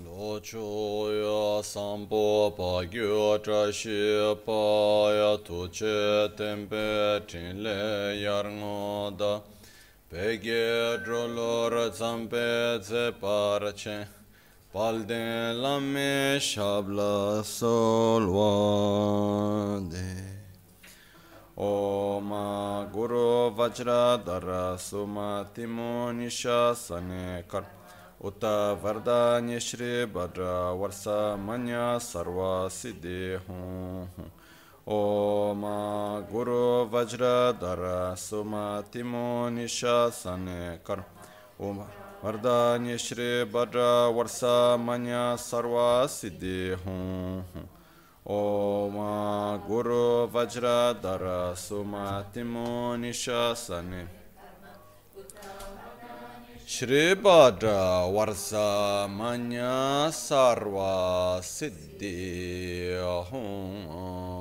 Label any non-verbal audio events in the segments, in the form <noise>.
lo cho ya sambo pa gyo tra shi pa ya tu che tempe tin le yar ngo da pe ge dro lo ra zampe ze par che pal de la me shabla sol wa de Om Guru Vajradhara Sumatimo Nisha Sane Kar उत वरदान्य श्री भद्र वर्ष मन सर्व सिद्धि हूँ ओम गुरु वज्र धर सुमतिमो निशासन कर ओम वरदान्य श्री भद्र वर्ष मन सर्व सिद्धि हूँ ओम गुरु वज्र धर सुमतिमो निशासन Shripada Varsa Manya Sarva Siddhi Hum.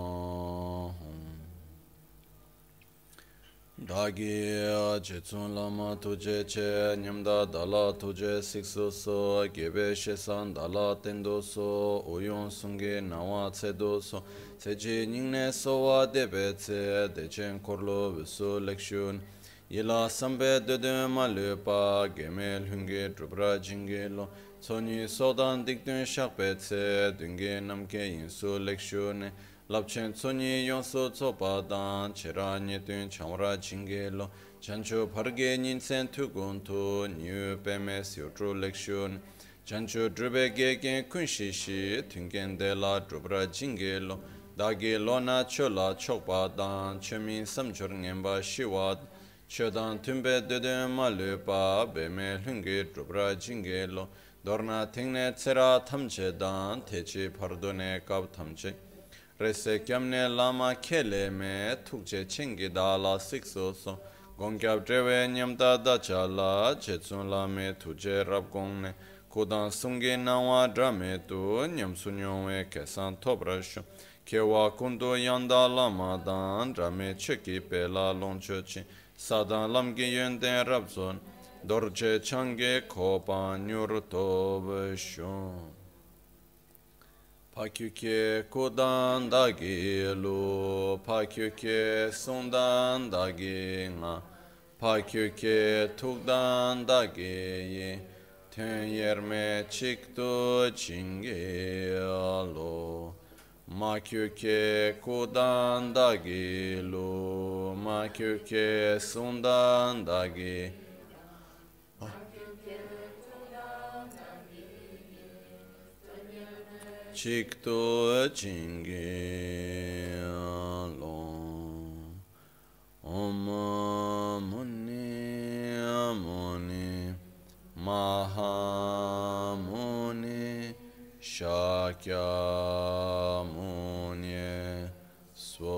Dāgī chitsun lāma tujē che nyamdā dālā tujē siksu so gebe shesan dālā tendo so uyōn sungi nāwā tse do so. Tse chi nyingne so wā debe tse dechen korlo visu lekshun Yila sampe dedun ma lupa gemel hungi drupra jingi lo. Tsonyi sodan dikdun shakpe tse dungi namke yinsu lekshu ne. Lapchen tsonyi yonsu tsopa dan chira nyetun chamra jingi lo. Chanchu parge nyinsen tukun tu nyu peme siotru lekshu ne. Chanchu drupe gegen kunshi shi tungen de la drupra jingi lo. Dagi lona chola chokpa dan chemin samchur ngenpa shiwa Shodan tumbe dede ma lupa be me lungi drupra jingi lo. Dorna tingne tsera tamche dan techi pardone kab tamche Rese kyamne lama kele me tukche chingi da la sikso so gongkyab trewe nyamda dacha la chetsun la me tuje rab gongne Kodan sungi nangwa drame tu nyamsunyongwe kesan topra shun Kewa kundu yanda lama dan drame cheki pe la longcho chin sadalam ge yönde rabzon dorce çange kopanyur tovşon Pakyuke kudan dagi lu, pakyuke sundan dagi nga, pakyuke tukdan dagi yi, ten yerme çıktı çingi alu. Makyuke kodan dagi lu, makyuke sundan dagi Chikto chingi alon. Om Muni Muni Mahamuni Şakyamuni Svoha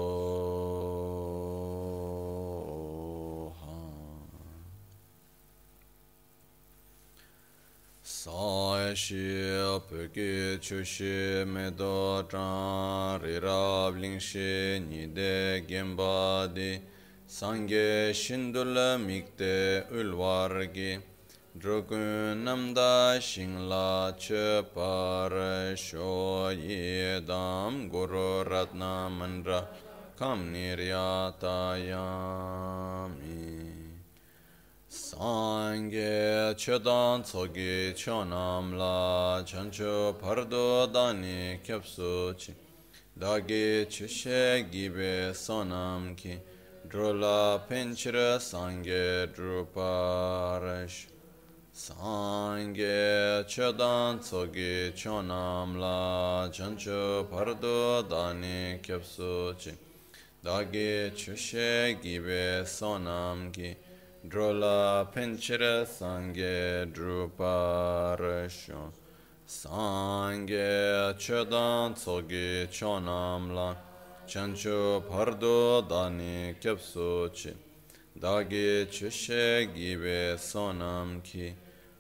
Saeshi apöki çöşi medo çari rabling şi nide gembadi. Sange şindüle mikte ülvargi Drugun Namda Shingla Chepar Sho Yedam Guru Ratna Mandra Kam Niryatayami Sangye chedan tsogi chonam la chancho pardo dani kyapsu chi. Dagi chishe gibe sonam ki. Drola penchira sangye druparash Sangye chedan tsogi chonam la chancho pardo dani kyapsu chi. Dagi chishe gibe sonam ki drola penchira sangye druparasho sangye chodan tsogi chonamla chancho pardo dani kyapso chi. Dagi chushe gibe sonam ki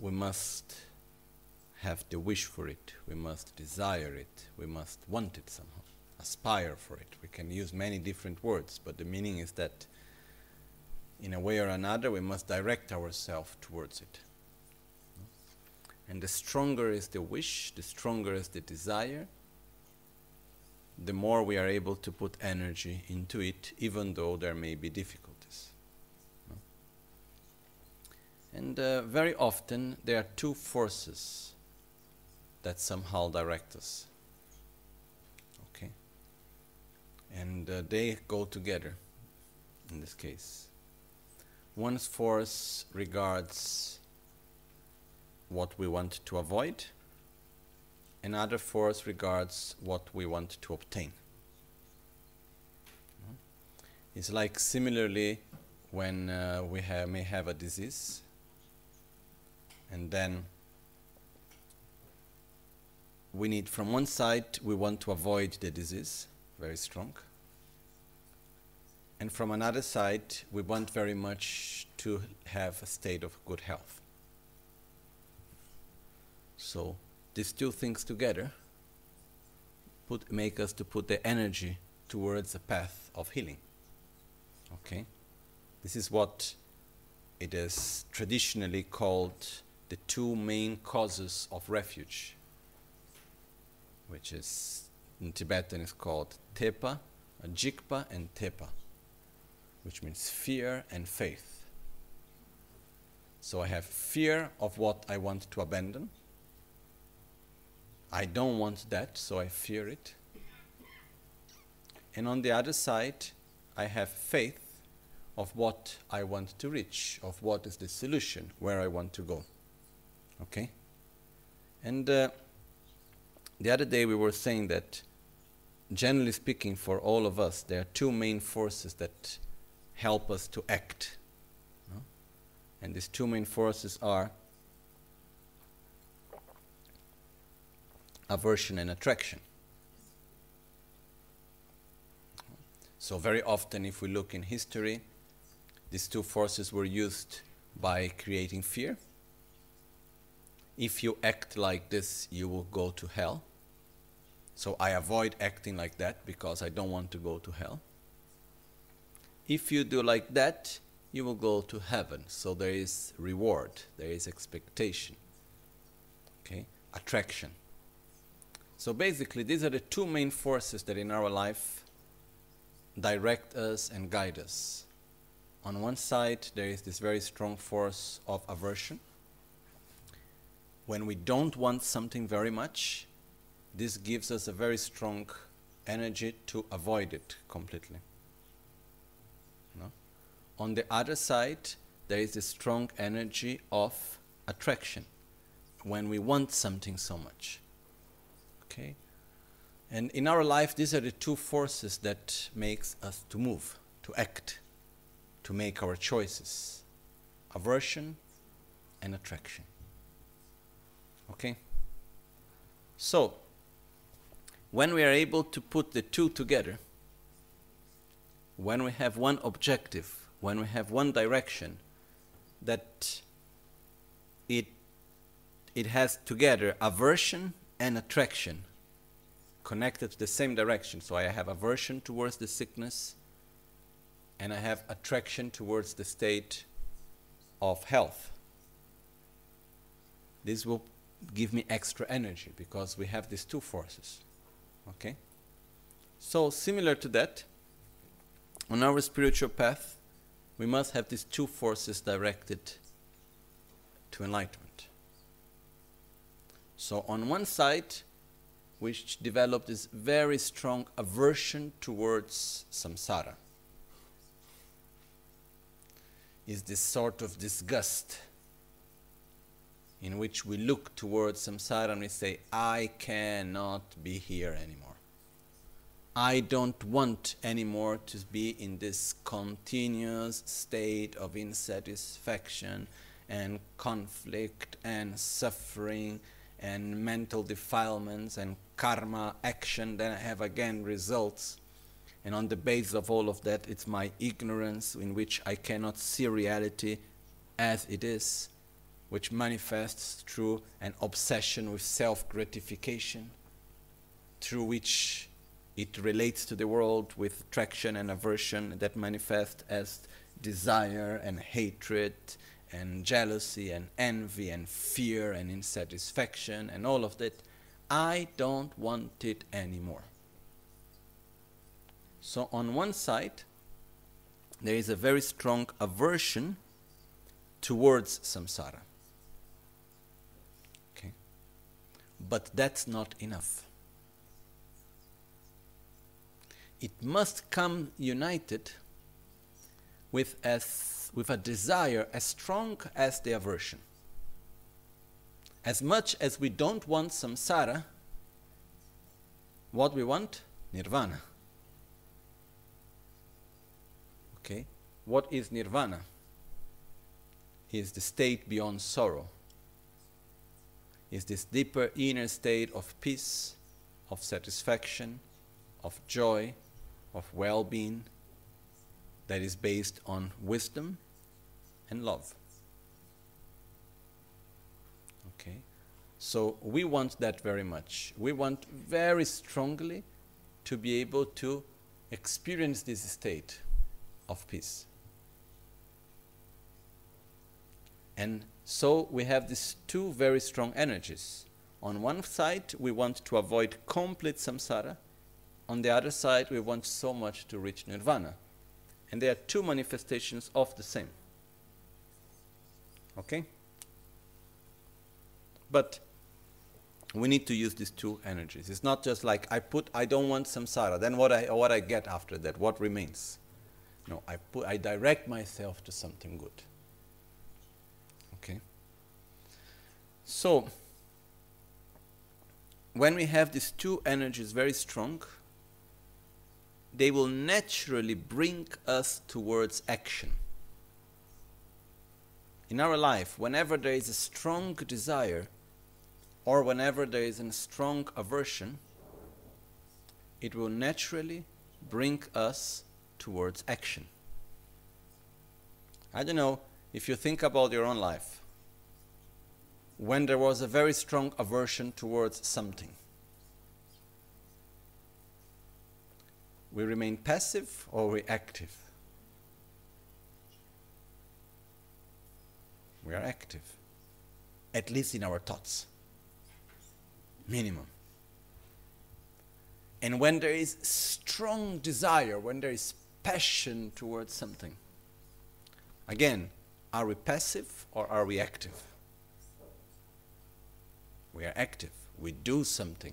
we must have the wish for it, we must desire it, we must want it somehow, aspire for it. We can use many different words, but the meaning is that in a way or another we must direct ourselves towards it. And the stronger is the wish, the stronger is the desire, the more we are able to put energy into it, even though there may be difficulties. No? And uh, very often there are two forces that somehow direct us. Okay? And uh, they go together in this case. One force regards what we want to avoid, another force regards what we want to obtain. It's like similarly when uh, we have, may have a disease and then we need from one side we want to avoid the disease very strong and from another side we want very much to have a state of good health so these two things together put, make us to put the energy towards a path of healing. Okay? This is what it is traditionally called the two main causes of refuge, which is in Tibetan is called Tepa, uh, Jikpa, and Tepa, which means fear and faith. So I have fear of what I want to abandon I don't want that, so I fear it. And on the other side, I have faith of what I want to reach, of what is the solution, where I want to go. Okay? And uh, the other day we were saying that, generally speaking, for all of us, there are two main forces that help us to act. No? And these two main forces are aversion and attraction. So, very often, if we look in history, these two forces were used by creating fear. If you act like this, you will go to hell. So, I avoid acting like that because I don't want to go to hell. If you do like that, you will go to heaven. So, there is reward, there is expectation. Okay? Attraction. So basically, these are the two main forces that in our life direct us and guide us. On one side, there is this very strong force of aversion. When we don't want something very much, this gives us a very strong energy to avoid it completely. No? On the other side, there is a strong energy of attraction when we want something so much. Okay? And in our life, these are the two forces that makes us to move, to act, to make our choices. Aversion and attraction. Okay? So, when we are able to put the two together, when we have one objective, when we have one direction, that it, it has together aversion and attraction connected to the same direction. So I have aversion towards the sickness and I have attraction towards the state of health. This will give me extra energy because we have these two forces. Okay? So, similar to that, on our spiritual path, we must have these two forces directed to enlightenment. So, on one side, which developed this very strong aversion towards samsara, is this sort of disgust in which we look towards samsara and we say, I cannot be here anymore. I don't want anymore to be in this continuous state of insatisfaction and conflict and suffering and mental defilements and karma action then I have again results. And on the basis of all of that, it's my ignorance in which I cannot see reality as it is, which manifests through an obsession with self gratification, through which it relates to the world with attraction and aversion that manifest as desire and hatred and jealousy and envy and fear and insatisfaction and all of that. I don't want it anymore. So, on one side, there is a very strong aversion towards samsara. Okay? But that's not enough. It must come united with as with a desire as strong as the aversion. As much as we don't want samsara, what we want? Nirvana. Okay? What is nirvana? Is the state beyond sorrow. Is this deeper inner state of peace, of satisfaction, of joy, of well being that is based on wisdom and love. Okay? So we want that very much. We want very strongly to be able to experience this state of peace. And so we have these two very strong energies. On one side, we want to avoid complete samsara. On the other side, we want so much to reach nirvana. And they are two manifestations of the same. Okay? But we need to use these two energies. It's not just like I put I don't want samsara, then what I what I get after that, what remains? No, I put I direct myself to something good. Okay? So when we have these two energies very strong, they will naturally bring us towards action in our life, whenever there is a strong desire or whenever there is a strong aversion, it will naturally bring us towards action. I don't know if you think about your own life. When there was a very strong aversion towards something, we remain passive or we active? we are active, at least in our thoughts. Minimum. And when there is strong desire, when there is passion towards something, again, are we passive or are we active? We are active. We do something.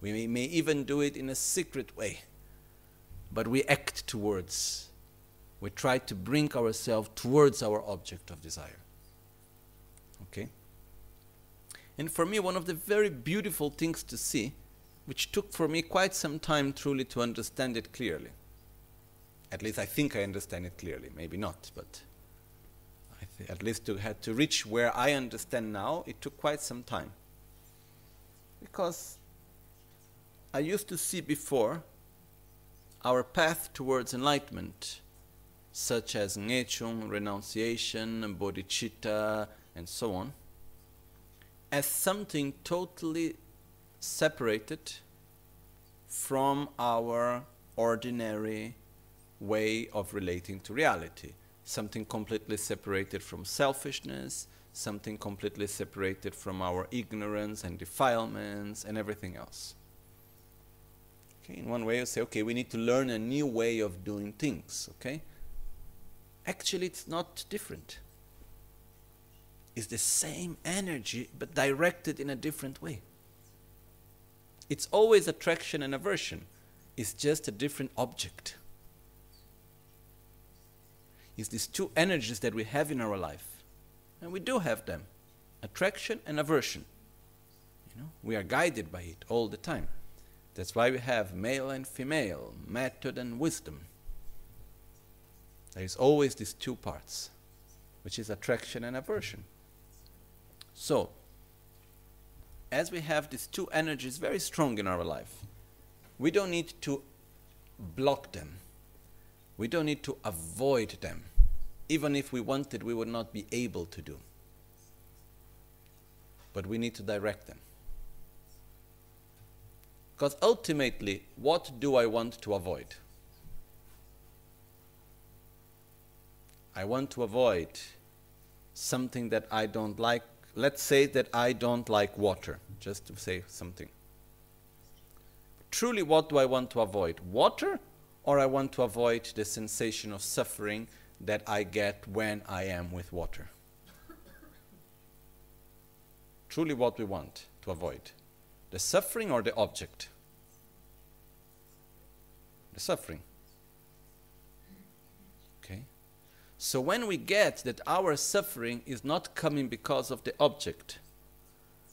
We may, may even do it in a secret way, but we act towards. We try to bring ourselves towards our object of desire. Okay? And for me, one of the very beautiful things to see, which took for me quite some time truly to understand it clearly. At least I think I understand it clearly, maybe not, but at least to have to reach where I understand now, it took quite some time. Because I used to see before our path towards enlightenment, such as ngechung, renunciation, bodhicitta, and so on, as something totally separated from our ordinary way of relating to reality. Something completely separated from selfishness, something completely separated from our ignorance and defilements and everything else. Okay, in one way, you say, okay, we need to learn a new way of doing things, okay? Actually, it's not different It's the same energy but directed in a different way. It's always attraction and aversion, it's just a different object. It's these two energies that we have in our life. And we do have them attraction and aversion. You know, we are guided by it all the time. That's why we have male and female, method and wisdom. There is always these two parts, which is attraction and aversion. So, as we have these two energies very strong in our life, we don't need to block them. We don't need to avoid them. Even if we wanted, we would not be able to do. But we need to direct them. Because ultimately, what do I want to avoid? I want to avoid something that I don't like. Let's say that I don't like water, just to say something. Truly, what do I want to avoid? Water, or I want to avoid the sensation of suffering that I get when I am with water? Truly, what we want to avoid the suffering or the object? The suffering. Okay? So when we get that our suffering is not coming because of the object,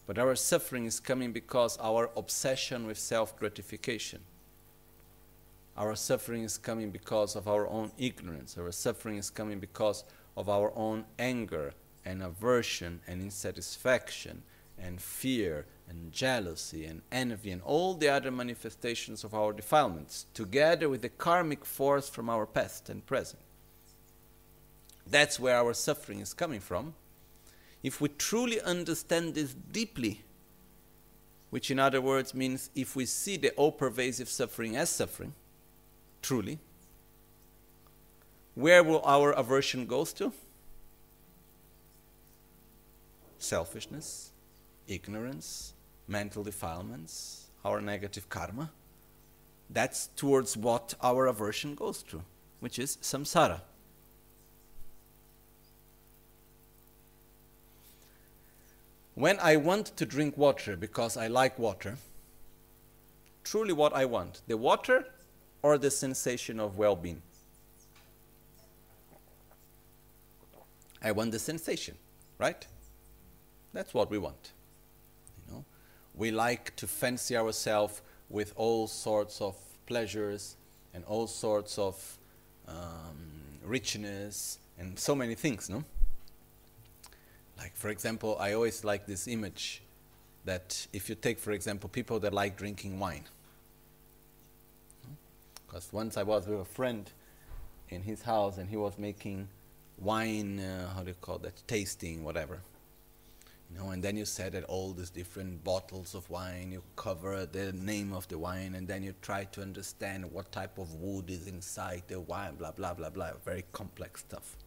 but our suffering is coming because our obsession with self gratification. Our suffering is coming because of our own ignorance. Our suffering is coming because of our own anger and aversion and insatisfaction and fear and jealousy and envy and all the other manifestations of our defilements, together with the karmic force from our past and present. That's where our suffering is coming from. If we truly understand this deeply, which in other words means if we see the all pervasive suffering as suffering, truly, where will our aversion goes to? Selfishness, ignorance, mental defilements, our negative karma. That's towards what our aversion goes to, which is samsara. When I want to drink water because I like water, truly what I want, the water or the sensation of well being? I want the sensation, right? That's what we want You know, we like to fancy ourselves with all sorts of pleasures and all sorts of um, richness and so many things, no? Like, for example, I always like this image that if you take, for example, people that like drinking wine. Because once I was with a friend in his house and he was making wine, uh, how do you call that, tasting, whatever. You know, and then you set at all these different bottles of wine, you cover the name of the wine, and then you try to understand what type of wood is inside the wine, blah, blah, blah, blah. Very complex stuff.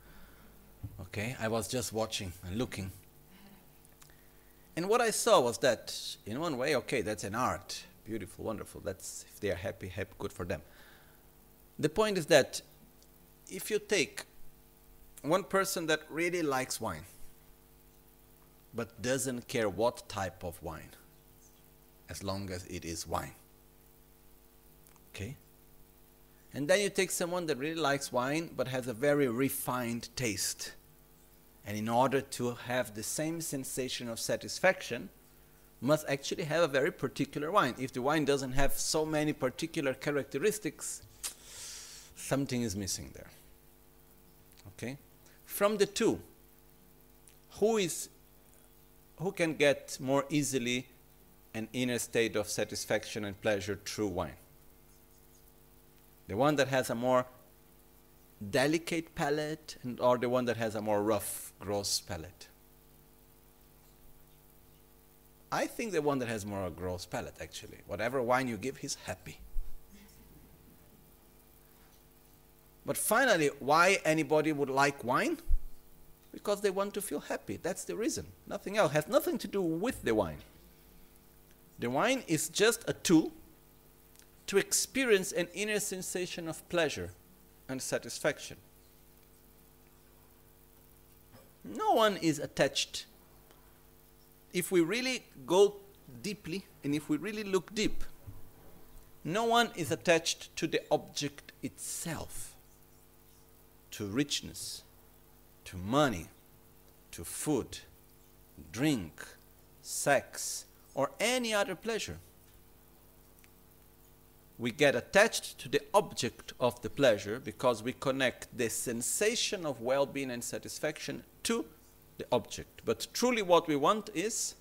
Okay, I was just watching and looking. And what I saw was that, in one way, okay, that's an art. Beautiful, wonderful. That's, if they are happy, happy, good for them. The point is that if you take one person that really likes wine, but doesn't care what type of wine, as long as it is wine. Okay? And then you take someone that really likes wine but has a very refined taste. And in order to have the same sensation of satisfaction, must actually have a very particular wine. If the wine doesn't have so many particular characteristics, something is missing there. Okay? From the two, who is who can get more easily an inner state of satisfaction and pleasure through wine? The one that has a more delicate palate and or the one that has a more rough, gross palate? I think the one that has more a gross palate actually. Whatever wine you give, he's happy. But finally, why anybody would like wine? because they want to feel happy. That's the reason. Nothing else. Has nothing to do with the wine. The wine is just a tool to experience an inner sensation of pleasure and satisfaction. No one is attached. If we really go deeply and if we really look deep, no one is attached to the object itself, to richness, to money, to food, drink, sex, or any other pleasure. We get attached to the object of the pleasure because we connect the sensation of well being and satisfaction to the object. But truly, what we want is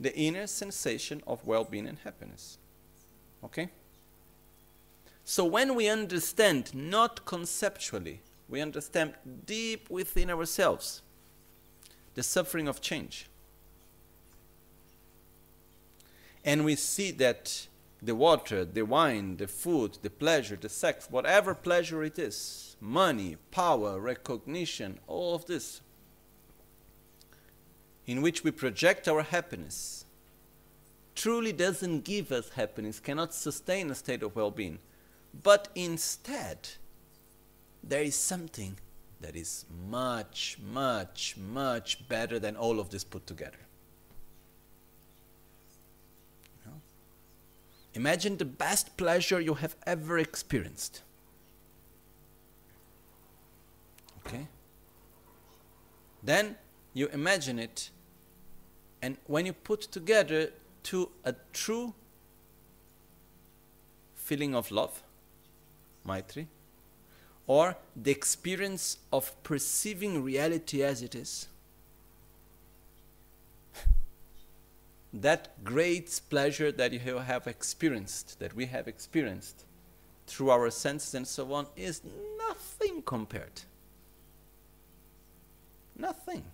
the inner sensation of well being and happiness. Okay? So, when we understand, not conceptually, we understand deep within ourselves the suffering of change. And we see that the water, the wine, the food, the pleasure, the sex, whatever pleasure it is, money, power, recognition, all of this, in which we project our happiness, truly doesn't give us happiness, cannot sustain a state of well being. But instead, there is something that is much, much, much better than all of this put together. You know? Imagine the best pleasure you have ever experienced. Okay? Then you imagine it, and when you put together to a true feeling of love, Maitri, or the experience of perceiving reality as it is. <laughs> that great pleasure that you have experienced, that we have experienced through our senses and so on, is nothing compared. Nothing.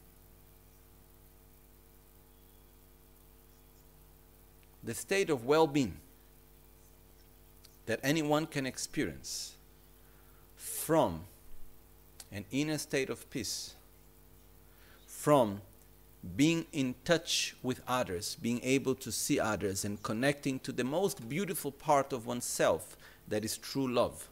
The state of well being that anyone can experience from an inner state of peace, from being in touch with others, being able to see others, and connecting to the most beautiful part of oneself that is true love.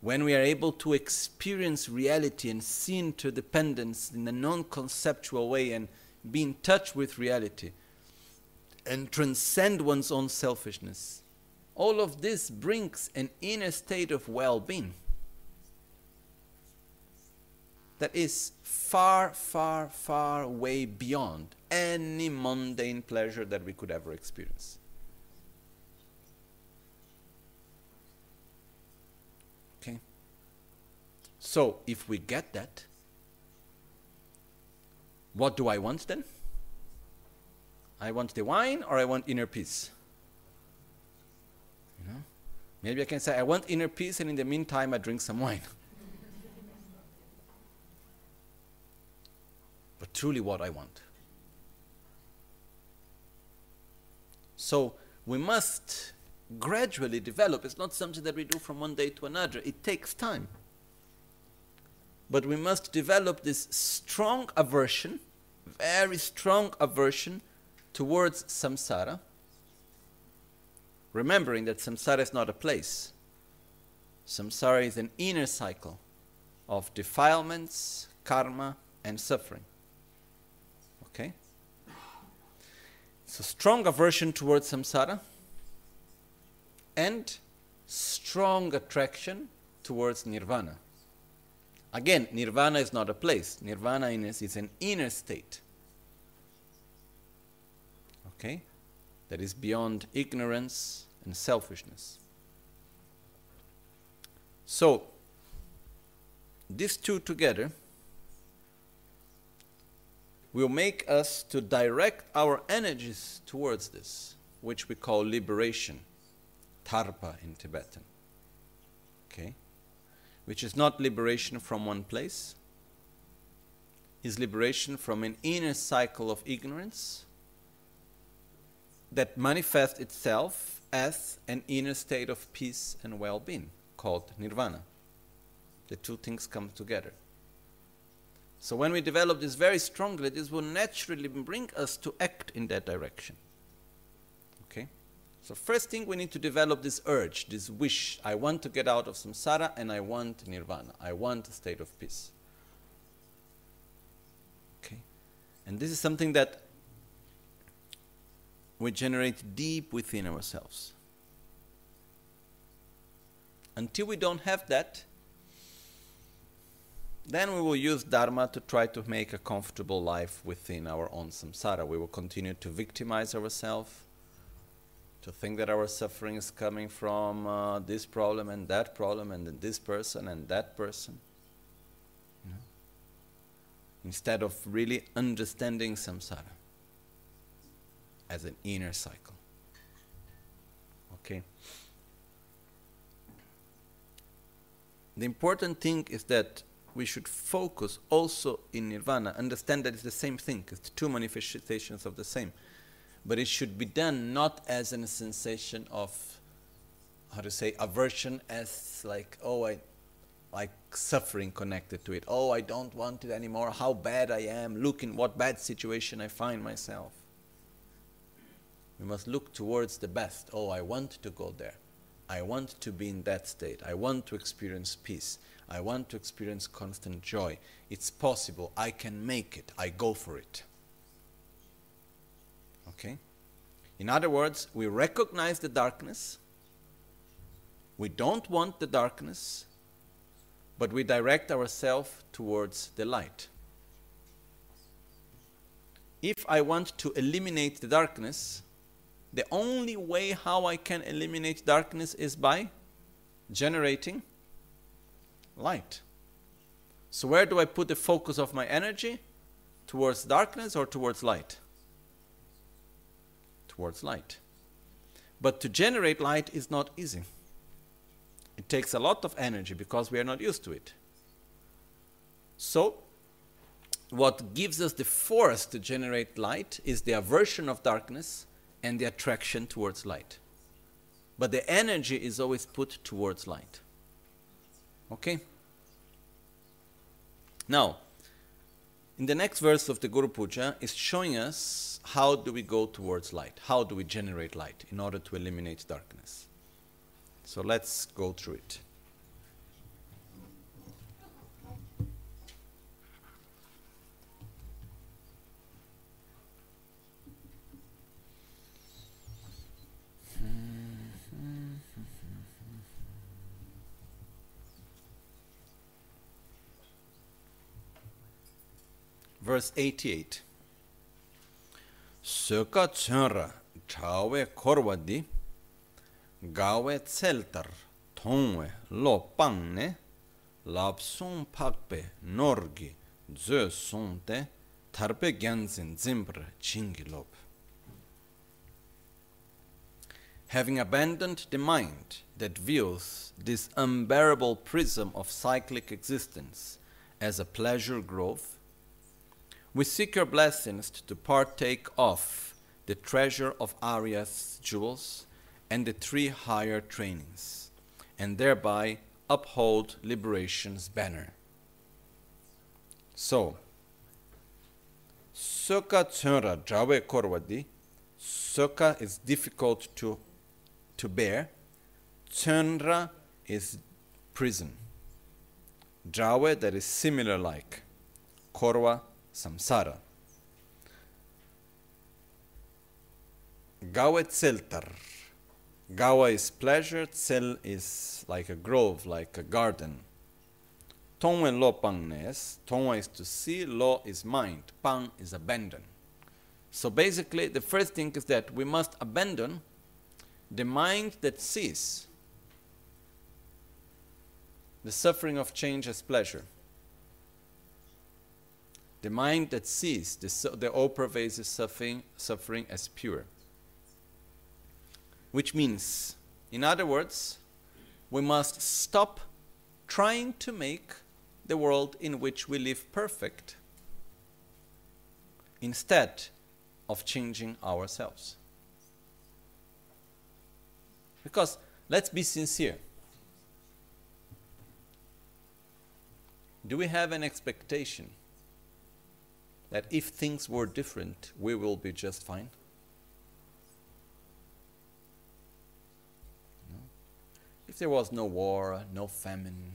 When we are able to experience reality and see interdependence in a non conceptual way and be in touch with reality and transcend one's own selfishness, all of this brings an inner state of well being that is far, far, far way beyond any mundane pleasure that we could ever experience. Okay? So, if we get that, what do I want then? I want the wine or I want inner peace? You know? Maybe I can say, I want inner peace, and in the meantime, I drink some wine. <laughs> but truly, what I want. So, we must gradually develop. It's not something that we do from one day to another, it takes time. But we must develop this strong aversion, very strong aversion towards samsara remembering that samsara is not a place. Samsara is an inner cycle of defilements, karma, and suffering. Okay? So, strong aversion towards samsara and strong attraction towards nirvana. Again, nirvana is not a place, nirvana is an inner state. Okay? that is beyond ignorance and selfishness. So, these two together will make us to direct our energies towards this, which we call liberation, tarpa in Tibetan. Okay? Which is not liberation from one place, is liberation from an inner cycle of ignorance that manifests itself as an inner state of peace and well being called nirvana. The two things come together. So, when we develop this very strongly, this will naturally bring us to act in that direction. Okay? So, first thing we need to develop this urge, this wish. I want to get out of samsara and I want nirvana. I want a state of peace. Okay? And this is something that we generate deep within ourselves. Until we don't have that, then we will use Dharma to try to make a comfortable life within our own samsara. We will continue to victimize ourselves to think that our suffering is coming from uh, this problem and that problem and then this person and that person. Instead of really understanding samsara as an inner cycle. Okay? The important thing is that we should focus also in nirvana, understand that it's the same thing, it's two manifestations of the same. But it should be done not as a sensation of how to say aversion as like oh i like suffering connected to it. Oh i don't want it anymore. How bad i am. Look in what bad situation i find myself we must look towards the best. Oh i want to go there. I want to be in that state. I want to experience peace. I want to experience constant joy. It's possible. I can make it. I go for it. Okay? In other words, we recognize the darkness. We don't want the darkness, but we direct ourselves towards the light. If I want to eliminate the darkness, the only way how I can eliminate darkness is by generating light. So, where do I put the focus of my energy? Towards darkness or towards light? towards light. But to generate light is not easy. It takes a lot of energy because we are not used to it. So, what gives us the force to generate light is the aversion of darkness and the attraction towards light. But the energy is always put towards light. Okay? Now, in the next verse of the Guru Puja is showing us how do we go towards light? How do we generate light in order to eliminate darkness? So let's go through it. Verse 88 söka chönra chawe korwadi gawe tseltar tongwe lo pangne lapsung pakpe norgi zö sonte tarpe gyansin zimbra chingi lop having abandoned the mind that views this unbearable prism of cyclic existence as a pleasure grove we seek your blessings to partake of the treasure of Arya's jewels and the three higher trainings, and thereby uphold liberation's banner. So, Sukha Tsura Jawe Korwadi, Soka is difficult to, to bear, Tsundra is prison. Jawe that is similar like, Korwa samsara. Gawa tseltar. Gawa is pleasure, tsel is like a grove, like a garden. Tongwe lo pangnes, tongwa is to see, lo is mind, pang is abandon. So basically, the first thing is that we must abandon the mind that sees the suffering of change as pleasure the mind that sees the, the all pervasive suffering, suffering as pure. Which means, in other words, we must stop trying to make the world in which we live perfect instead of changing ourselves. Because let's be sincere. Do we have an expectation that if things were different, we will be just fine? if there was no war, no famine,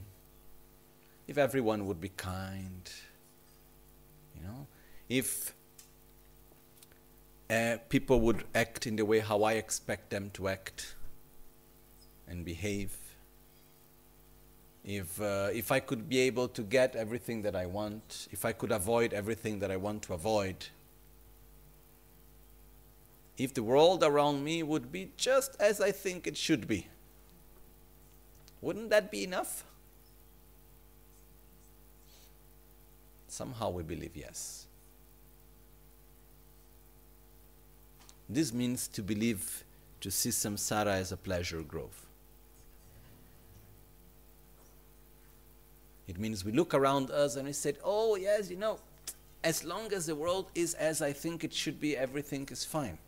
if everyone would be kind, you know, if uh, people would act in the way how I expect them to act and behave, if, uh, if I could be able to get everything that I want, if I could avoid everything that I want to avoid, if the world around me would be just as I think it should be, wouldn't that be enough? Somehow we believe yes. This means to believe, to see samsara as a pleasure grove. It means we look around us and we said, oh, yes, you know, as long as the world is as I think it should be, everything is fine.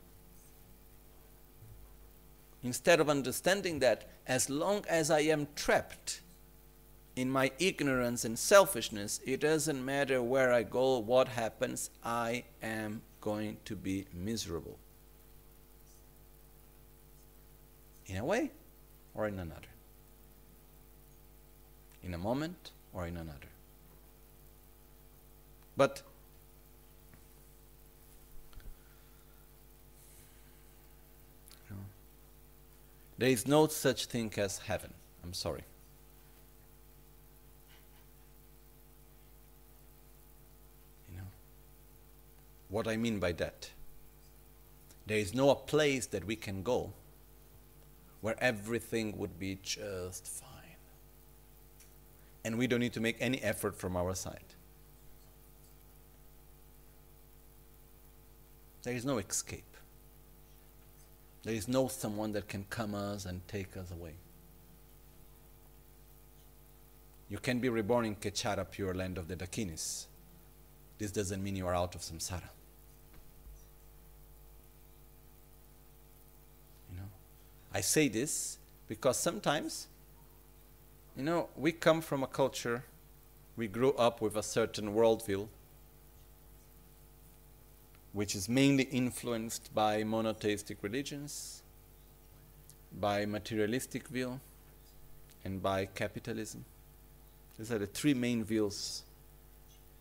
Instead of understanding that as long as I am trapped in my ignorance and selfishness, it doesn't matter where I go, what happens, I am going to be miserable. In a way or in another. In a moment or in another. But there is no such thing as heaven. I'm sorry. You know what I mean by that? There is no a place that we can go where everything would be just fine and we don't need to make any effort from our side. There is no escape. There is no someone that can come us and take us away. You can be reborn in Kechara, pure land of the Dakinis. This doesn't mean you are out of samsara. You know, I say this because sometimes you know, we come from a culture, we grew up with a certain worldview, which is mainly influenced by monotheistic religions, by materialistic view, and by capitalism. These are the three main views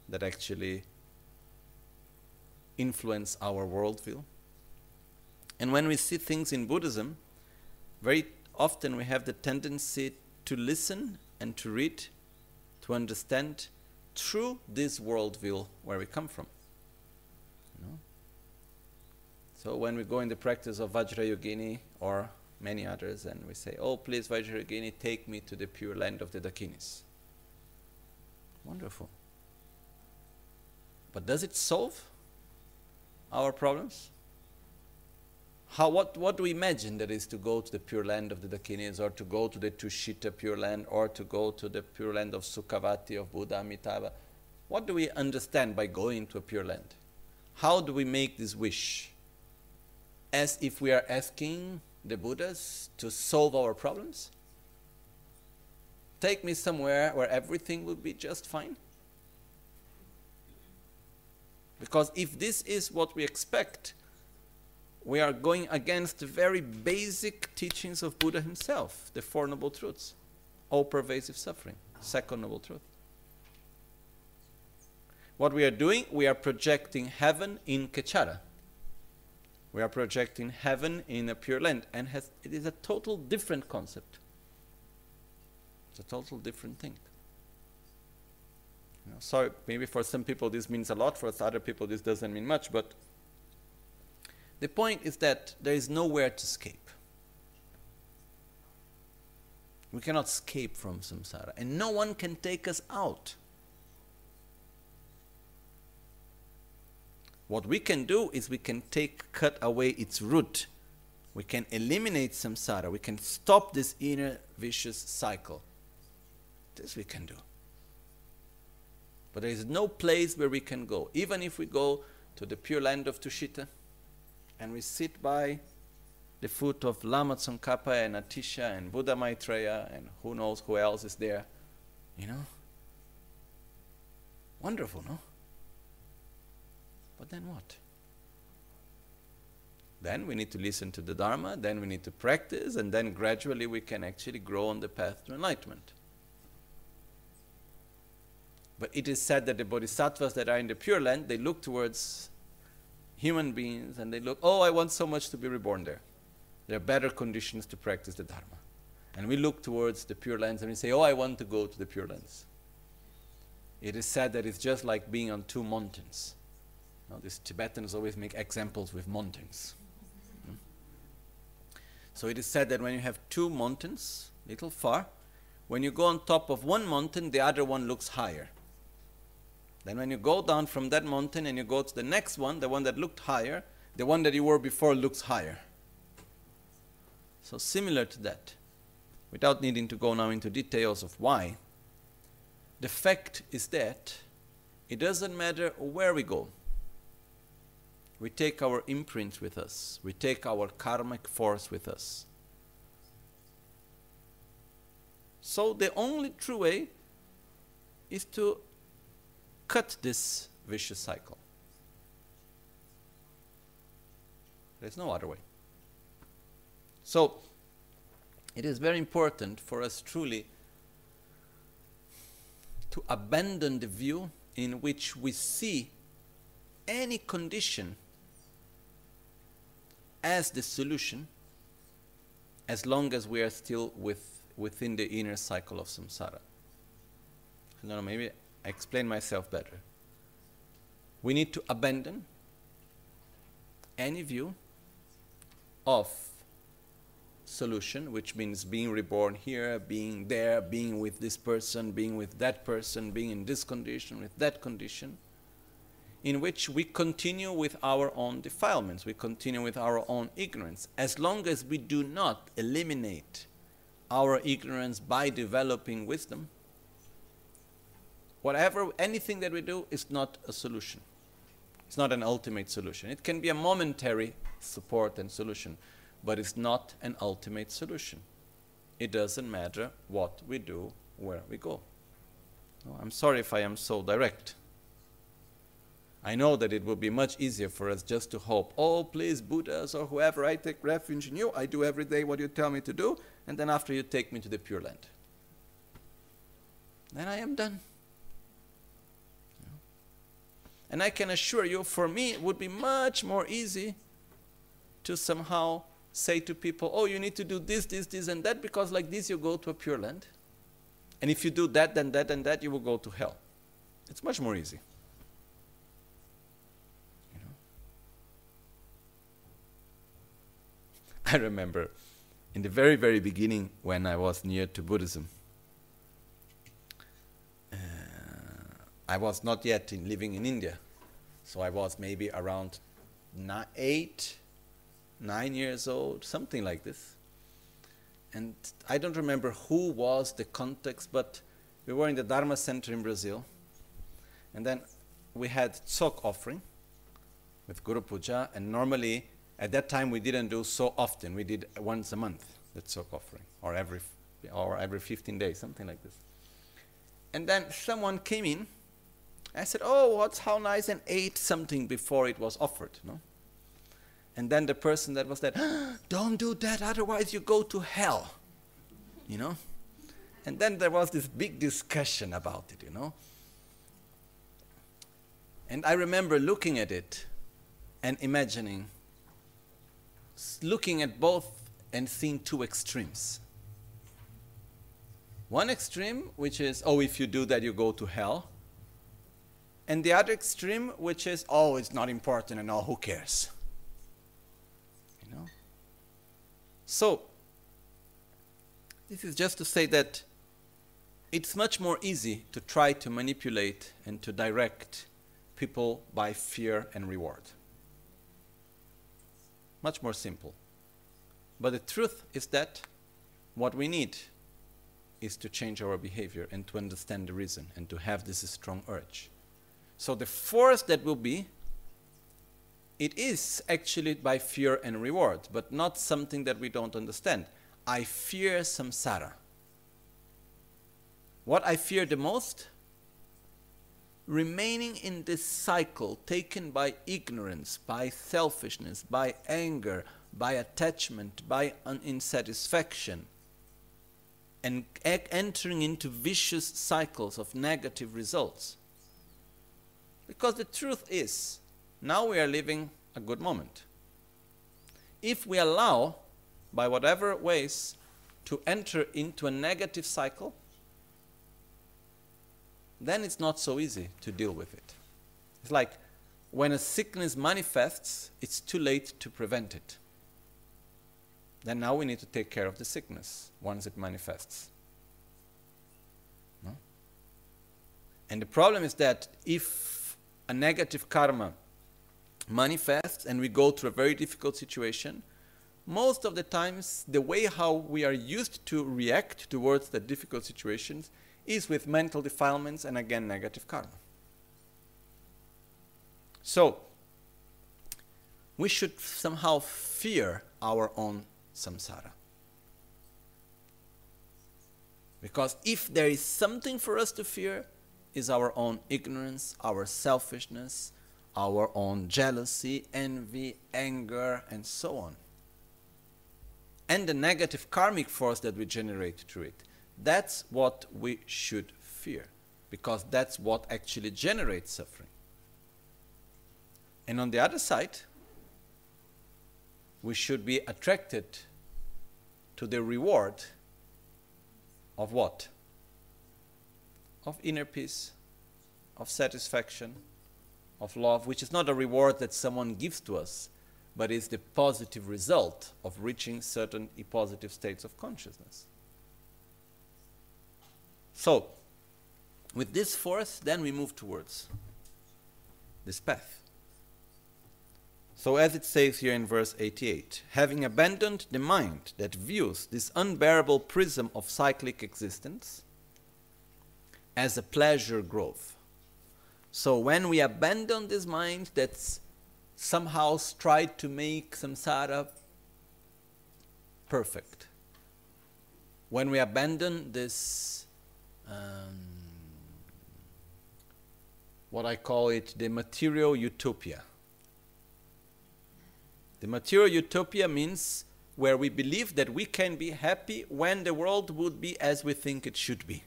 that actually influence our worldview. And when we see things in Buddhism, very often we have the tendency to listen and to read, to understand through this worldview where we come from. You know? So when we go in the practice of Vajrayogini or many others and we say, oh, please, Vajrayogini, take me to the pure land of the Dakinis. Wonderful. But does it solve our problems? How, what, what do we imagine that is to go to the pure land of the Dakinis or to go to the Tushita pure land or to go to the pure land of Sukhavati, of Buddha, Amitabha? What do we understand by going to a pure land? How do we make this wish? As if we are asking the Buddhas to solve our problems? Take me somewhere where everything will be just fine? Because if this is what we expect, we are going against the very basic teachings of Buddha himself, the Four Noble Truths, all pervasive suffering, second noble truth. What we are doing, we are projecting heaven in Kechara. We are projecting heaven in a pure land, and has, it is a total different concept. It's a total different thing. You know, so maybe for some people this means a lot, for other people this doesn't mean much, but the point is that there is nowhere to escape. We cannot escape from samsara, and no one can take us out. What we can do is we can take, cut away its root. We can eliminate samsara. We can stop this inner vicious cycle. This we can do. But there is no place where we can go. Even if we go to the pure land of Tushita, and we sit by the foot of Lama Tsongkhapa and Atisha and Buddha Maitreya and who knows who else is there, you know? Wonderful, no? But then what? Then we need to listen to the Dharma, then we need to practice, and then gradually we can actually grow on the path to enlightenment. But it is said that the bodhisattvas that are in the Pure Land, they look towards human beings and they look, oh, I want so much to be reborn there. There are better conditions to practice the Dharma. And we look towards the Pure Lands and we say, oh, I want to go to the Pure Lands. It is said that it's just like being on two mountains. Now, these Tibetans always make examples with mountains. Hmm? So it is said that when you have two mountains, little far, when you go on top of one mountain, the other one looks higher. Then when you go down from that mountain and you go to the next one, the one that looked higher, the one that you were before looks higher. So similar to that, without needing to go now into details of why, the fact is that it doesn't matter where we go. We take our imprint with us. We take our karmic force with us. So the only true way is to cut this vicious cycle. There's no other way. So, it is very important for us truly to abandon the view in which we see any condition as the solution as long as we are still with, within the inner cycle of samsara. I don't know, maybe I explain myself better. We need to abandon any view of solution, which means being reborn here, being there, being with this person, being with that person, being in this condition, with that condition, in which we continue with our own defilements, we continue with our own ignorance. As long as we do not eliminate our ignorance by developing wisdom, whatever, anything that we do is not a solution. It's not an ultimate solution. It can be a momentary support and solution but it's not an ultimate solution. It doesn't matter what we do, where we go. No, I'm sorry if I am so direct. I know that it would be much easier for us just to hope, oh, please, Buddhas or whoever, I take refuge in you, I do every day what you tell me to do, and then after you take me to the Pure Land. Then I am done. And I can assure you, for me, it would be much more easy to somehow say to people, oh, you need to do this, this, this, and that, because like this you go to a pure land. And if you do that, then that, and that, you will go to hell. It's much more easy. You know? <laughs> I remember in the very, very beginning when I was near to Buddhism, uh, I was not yet in living in India. So I was maybe around eight, nine years old, something like this. And I don't remember who was the context, but we were in the Dharma Center in Brazil. And then we had tsok offering with Guru Puja. And normally, at that time, we didn't do so often. We did once a month, the tsok offering, or every, or every 15 days, something like this. And then someone came in. I said, Oh, what's how nice, and ate something before it was offered. No? And then the person that was there, <gasps> don't do that, otherwise you go to hell. You know? And then there was this big discussion about it, you know? And I remember looking at it and imagining, looking at both and seeing two extremes. One extreme, which is, oh, if you do that, you go to hell. And the other extreme, which is, oh, it's not important and all, who cares? You know? So, this is just to say that it's much more easy to try to manipulate and to direct people by fear and reward. Much more simple. But the truth is that what we need is to change our behavior and to understand the reason and to have this strong urge. So the force that will be it is actually by fear and reward, but not something that we don't understand. I fear samsara. What I fear the most remaining in this cycle taken by ignorance, by selfishness, by anger, by attachment, by insatisfaction, and entering into vicious cycles of negative results. Because the truth is, now we are living a good moment. If we allow, by whatever ways, to enter into a negative cycle, then it's not so easy to deal with it. It's like when a sickness manifests, it's too late to prevent it then now we need to take care of the sickness once it manifests. No? And the problem is that if a negative karma manifests and we go through a very difficult situation, most of the times the way how we are used to react towards the difficult situations is with mental defilements and again negative karma. So, we should somehow fear our own samsara. Because if there is something for us to fear, is our own ignorance, our selfishness, our own jealousy, envy, anger, and so on. And the negative karmic force that we generate through it. That's what we should fear, because that's what actually generates suffering. And on the other side, we should be attracted to the reward of what? Of inner peace, of satisfaction, of love, which is not a reward that someone gives to us, but is the positive result of reaching certain positive states of consciousness. So, with this force, then we move towards this path. So, as it says here in verse 88, having abandoned the mind that views this unbearable prism of cyclic existence as a pleasure grove. So, when we abandon this mind that's somehow tried to make samsara perfect, when we abandon this, um, what I call it, the material utopia the material utopia means where we believe that we can be happy when the world would be as we think it should be.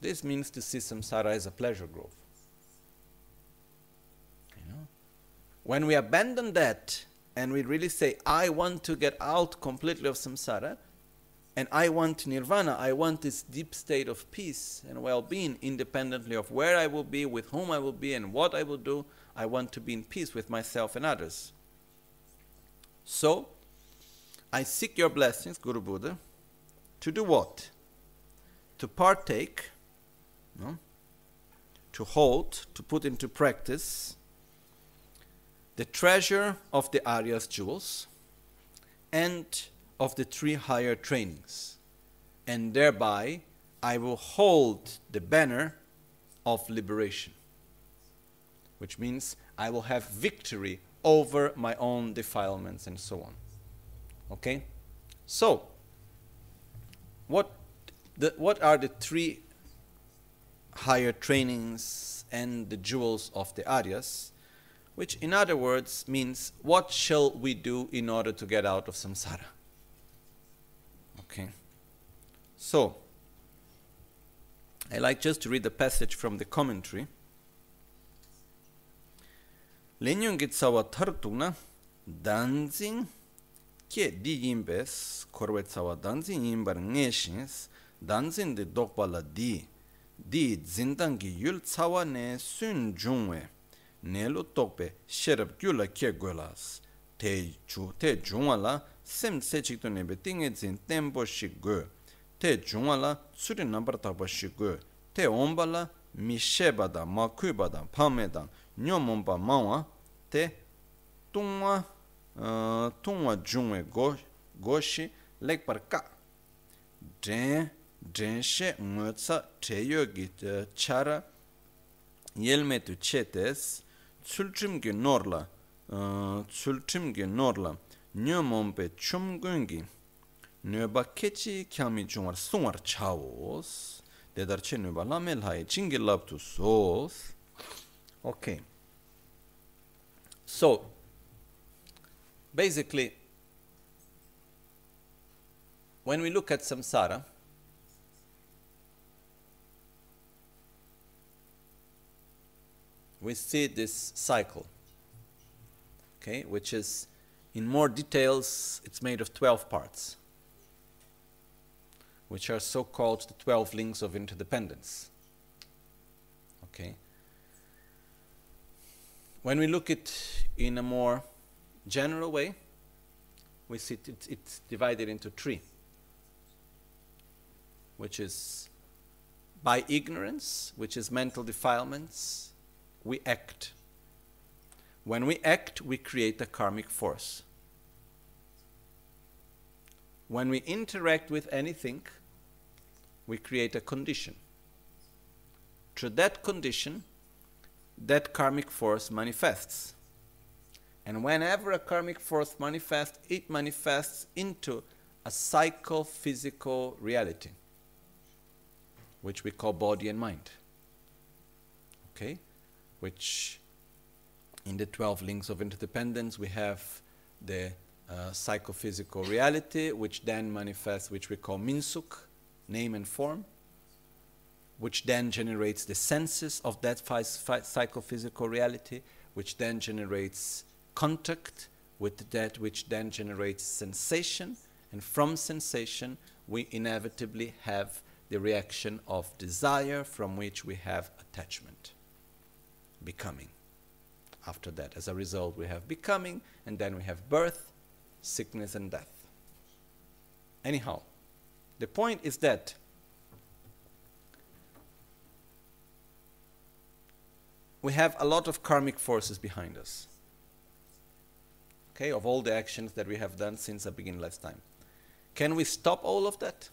This means to see samsara as a pleasure grove. You know? When we abandon that and we really say, I want to get out completely of samsara, and I want nirvana, I want this deep state of peace and well being, independently of where I will be, with whom I will be, and what I will do, I want to be in peace with myself and others. So, I seek your blessings, Guru Buddha, to do what? To partake, no? to hold, to put into practice the treasure of the Arya's jewels and of the three higher trainings. And thereby, I will hold the banner of liberation which means I will have victory over my own defilements and so on. Okay? So, what, the, what are the three higher trainings and the jewels of the Aryas? Which, in other words, means what shall we do in order to get out of samsara? Okay? So, I like just to read the passage from the commentary. Lenyung ki tsawa tharuk tukna danzing ke di yimbes korwe tsawa danzing yimbar nge shins danzing di di zindang ki yul tsawa ne sun jungwe ne lu tokpe sherab gyu la kye golas te ju te jungwa la sem se chik tu nebe tinge zin tempo shik go te jungwa la suri nambar takpa shik go te omba la mi sheba da ma kui ba da pame da nyo momba mawa te tungwa tungwa jungwe go go shi lek par ka. Dren drenşe ngötsa teyo gite çara yelmetu çetes tsulçim ki norla e, tsulçim ki norla nyo mompe çum göngi nöba keçi kyami çumar sungar çavos dedar çe nöba lamel hay çingi labtu sos. Okay so basically when we look at samsara we see this cycle, okay, which is in more details, it's made of 12 parts, which are so called the 12 links of interdependence. Okay. When we look it in a more general way, we see it, it's divided into three, which is by ignorance, which is mental defilements, we act. When we act, we create a karmic force. When we interact with anything, we create a condition. Through that condition, that karmic force manifests. And whenever a karmic force manifests, it manifests into a psychophysical reality, which we call body and mind. Okay? Which in the 12 links of interdependence, we have the uh, psychophysical reality, which then manifests, which we call minsuk, name and form, which then generates the senses of that psychophysical reality, which then generates contact with that which then generates sensation, and from sensation, we inevitably have the reaction of desire, from which we have attachment, becoming after that. As a result, we have becoming, and then we have birth, sickness, and death. Anyhow, the point is that we have a lot of karmic forces behind us. Okay, of all the actions that we have done since the beginning last time. Can we stop all of that?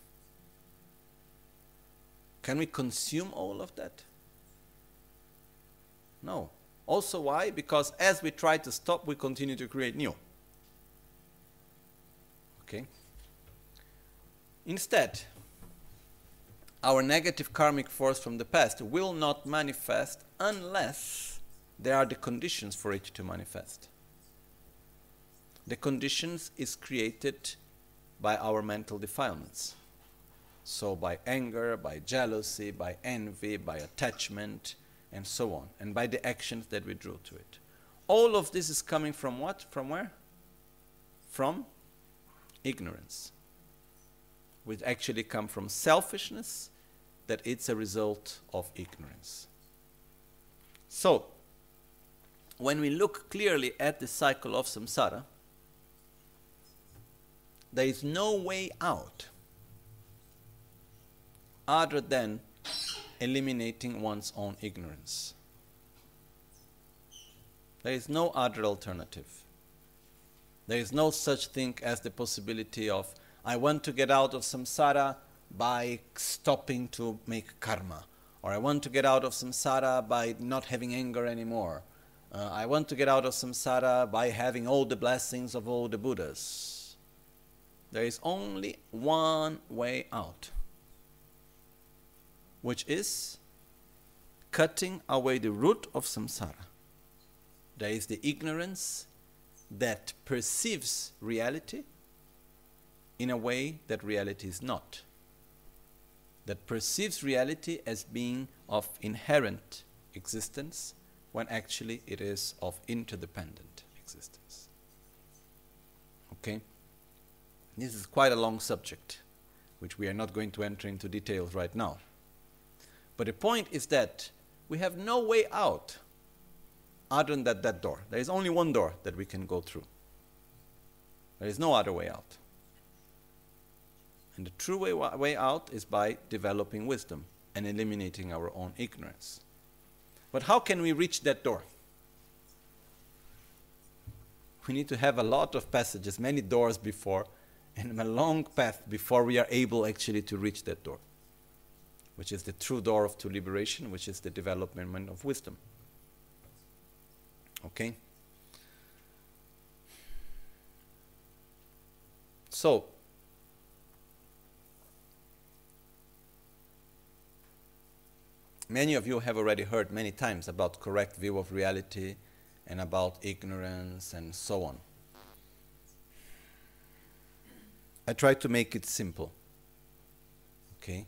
Can we consume all of that? No. Also, why? Because as we try to stop, we continue to create new. Okay? Instead, our negative karmic force from the past will not manifest unless there are the conditions for it to manifest. The conditions is created by our mental defilements. So by anger, by jealousy, by envy, by attachment, and so on, and by the actions that we drew to it. All of this is coming from what? From where? From ignorance. Which actually come from selfishness, that it's a result of ignorance. So, when we look clearly at the cycle of samsara, there is no way out other than eliminating one's own ignorance. There is no other alternative. There is no such thing as the possibility of, I want to get out of samsara by stopping to make karma. Or I want to get out of samsara by not having anger anymore. Uh, I want to get out of samsara by having all the blessings of all the Buddhas. There is only one way out which is cutting away the root of samsara. There is the ignorance that perceives reality in a way that reality is not. That perceives reality as being of inherent existence when actually it is of interdependent existence. Okay? This is quite a long subject, which we are not going to enter into details right now. But the point is that we have no way out other than that, that door. There is only one door that we can go through. There is no other way out. And the true way, way out is by developing wisdom and eliminating our own ignorance. But how can we reach that door? We need to have a lot of passages, many doors before, and a long path before we are able actually to reach that door which is the true door of to liberation, which is the development of wisdom. Okay? So, Many of you have already heard many times about correct view of reality and about ignorance and so on. I try to make it simple. Okay?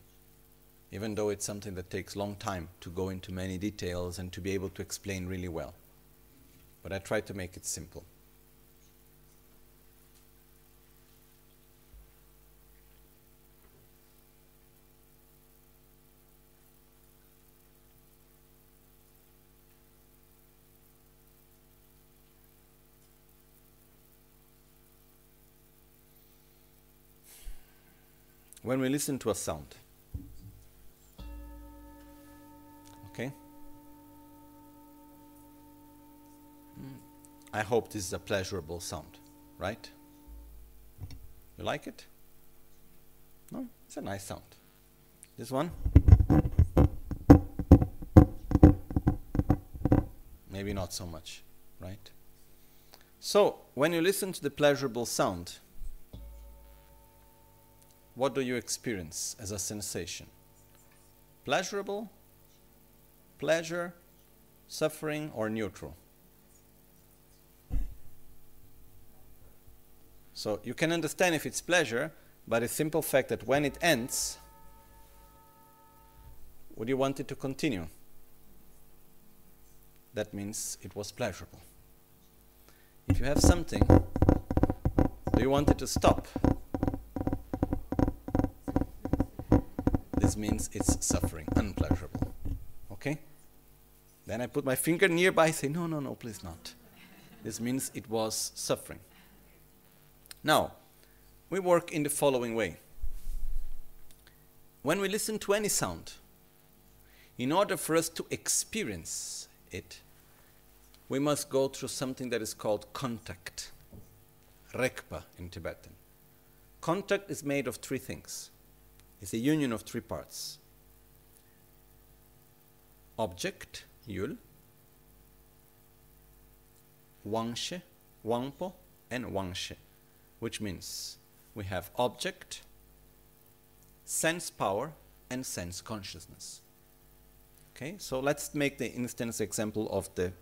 Even though it's something that takes long time to go into many details and to be able to explain really well. But I try to make it simple. when we listen to a sound. Okay? I hope this is a pleasurable sound, right? You like it? No? It's a nice sound. This one? Maybe not so much, right? So, when you listen to the pleasurable sound, what do you experience as a sensation? Pleasurable, pleasure, suffering, or neutral? So you can understand if it's pleasure, but the simple fact that when it ends, would you want it to continue? That means it was pleasurable. If you have something, do you want it to stop? this means it's suffering, unpleasurable. Then I put my finger nearby, say, no, no, no, please not. This means it was suffering. Now, we work in the following way. When we listen to any sound, in order for us to experience it, we must go through something that is called contact. Rekpa in Tibetan. Contact is made of three things It's a union of three parts object, yul, wangshe, wangpo, and wangshe, which means we have object, sense power, and sense consciousness. Okay, so let's make the instance example of the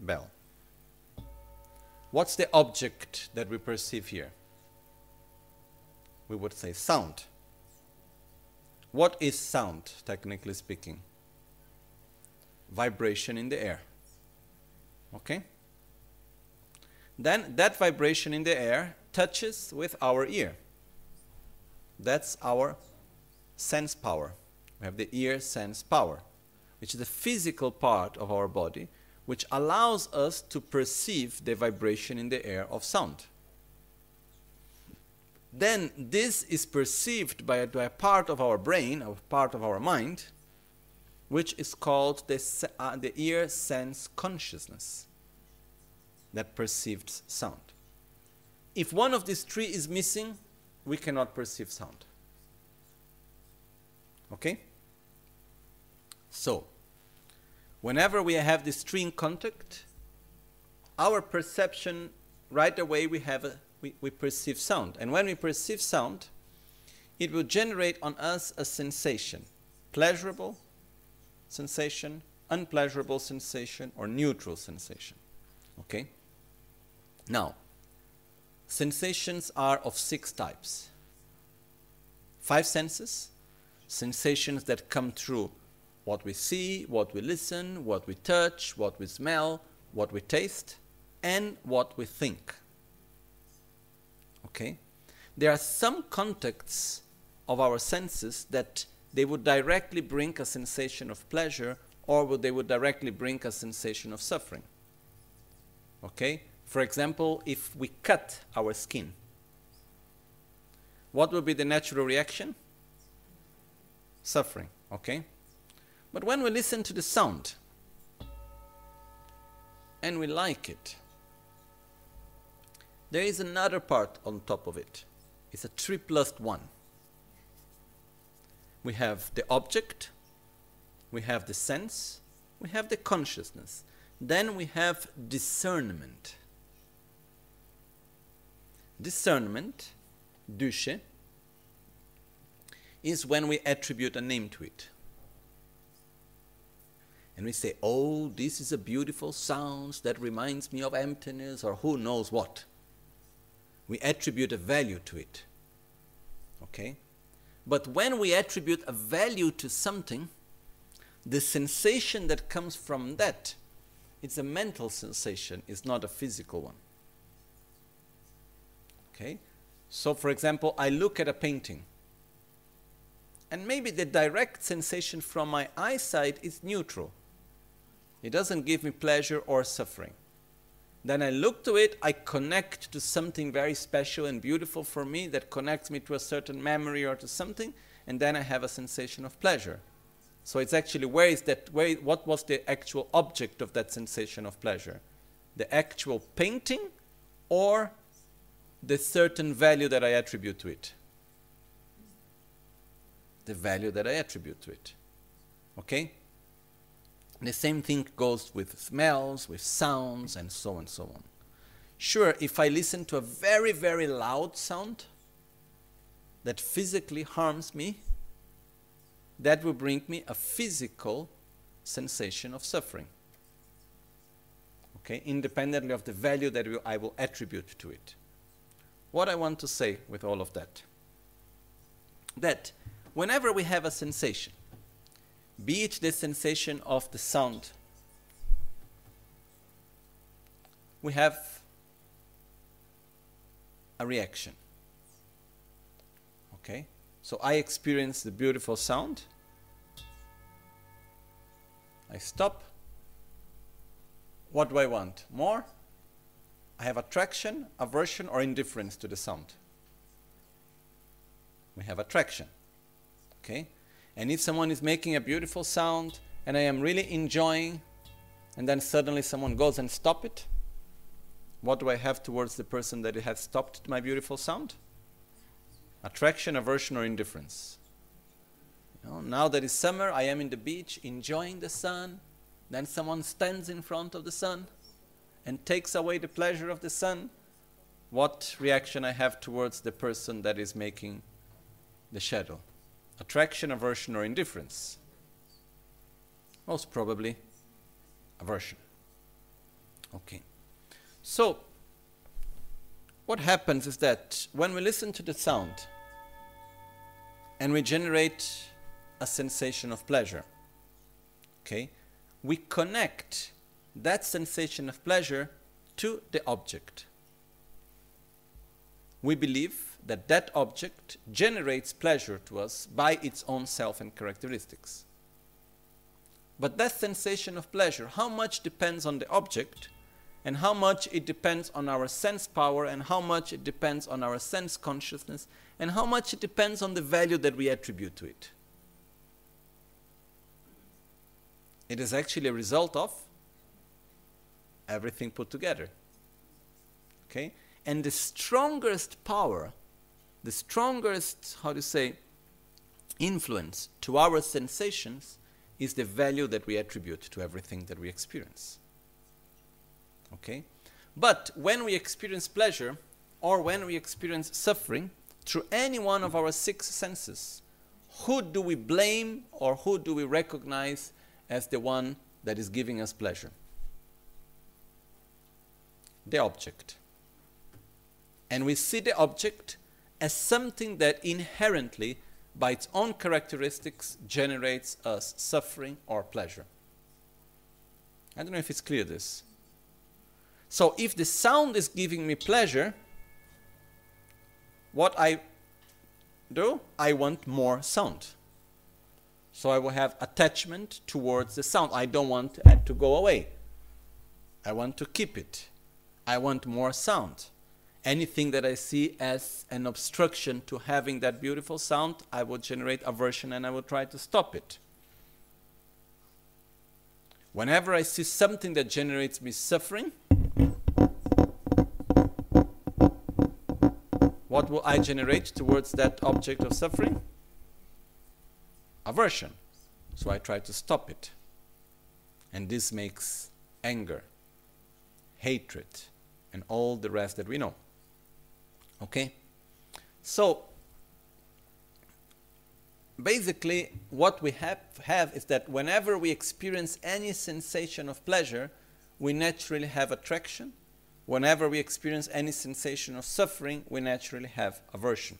bell. What's the object that we perceive here? We would say sound. What is sound, technically speaking? Vibration in the air. Okay? Then that vibration in the air touches with our ear. That's our sense power. We have the ear sense power, which is the physical part of our body, which allows us to perceive the vibration in the air of sound then this is perceived by a, by a, part of our brain, a part of our mind, which is called the, uh, the ear sense consciousness that perceives sound. If one of these three is missing, we cannot perceive sound. Okay? So, whenever we have this three in contact, our perception right away we have a we, we perceive sound. And when we perceive sound, it will generate on us a sensation pleasurable sensation, unpleasurable sensation, or neutral sensation. Okay? Now, sensations are of six types five senses, sensations that come through what we see, what we listen, what we touch, what we smell, what we taste, and what we think. Okay? There are some contacts of our senses that they would directly bring a sensation of pleasure or they would directly bring a sensation of suffering. Okay? For example, if we cut our skin, what would be the natural reaction? Suffering, okay? But when we listen to the sound and we like it, there is another part on top of it. It's a 3 plus 1. We have the object, we have the sense, we have the consciousness. Then we have discernment. Discernment, dushe, is when we attribute a name to it. and we say, oh, this is a beautiful sound that reminds me of emptiness or who knows what. We attribute a value to it. Okay? But when we attribute a value to something, the sensation that comes from that it's a mental sensation, it's not a physical one. Okay? So, for example, I look at a painting, and maybe the direct sensation from my eyesight is neutral. It doesn't give me pleasure or suffering. Then I look to it, I connect to something very special and beautiful for me that connects me to a certain memory or to something, and then I have a sensation of pleasure. So it's actually where is that where what was the actual object of that sensation of pleasure? The actual painting or the certain value that I attribute to it? The value that I attribute to it. Okay? The same thing goes with smells, with sounds, and so on and so on. Sure, if I listen to a very, very loud sound that physically harms me, that will bring me a physical sensation of suffering. Okay, independently of the value that I will attribute to it. What I want to say with all of that? That whenever we have a sensation, be it the sensation of the sound, we have a reaction. Okay? So I experience the beautiful sound. I stop. What do I want? More? I have attraction, aversion, or indifference to the sound. We have attraction. Okay? And if someone is making a beautiful sound and I am really enjoying, and then suddenly someone goes and stop it, what do I have towards the person that has stopped my beautiful sound? Attraction, aversion, or indifference. You know, now that it's summer, I am in the beach enjoying the sun. Then someone stands in front of the sun and takes away the pleasure of the sun. What reaction I have towards the person that is making the shadow? Attraction, aversion, or indifference? Most probably aversion. Okay. So, what happens is that when we listen to the sound and we generate a sensation of pleasure, okay, we connect that sensation of pleasure to the object. We believe that that object generates pleasure to us by its own self and characteristics. But that sensation of pleasure, how much depends on the object and how much it depends on our sense power and how much it depends on our sense consciousness and how much it depends on the value that we attribute to it. It is actually a result of everything put together. Okay? And the strongest power the strongest, how to say, influence to our sensations is the value that we attribute to everything that we experience. Okay? But when we experience pleasure or when we experience suffering through any one of our six senses, who do we blame or who do we recognize as the one that is giving us pleasure? The object. And we see the object as something that inherently, by its own characteristics, generates us suffering or pleasure. I don't know if it's clear this. So if the sound is giving me pleasure, what I do, I want more sound. So I will have attachment towards the sound. I don't want it to go away. I want to keep it. I want more sound anything that I see as an obstruction to having that beautiful sound, I will generate aversion and I will try to stop it. Whenever I see something that generates me suffering, what will I generate towards that object of suffering? Aversion. So I try to stop it. And this makes anger, hatred, and all the rest that we know. Okay? So, basically, what we have, have is that whenever we experience any sensation of pleasure, we naturally have attraction. Whenever we experience any sensation of suffering, we naturally have aversion.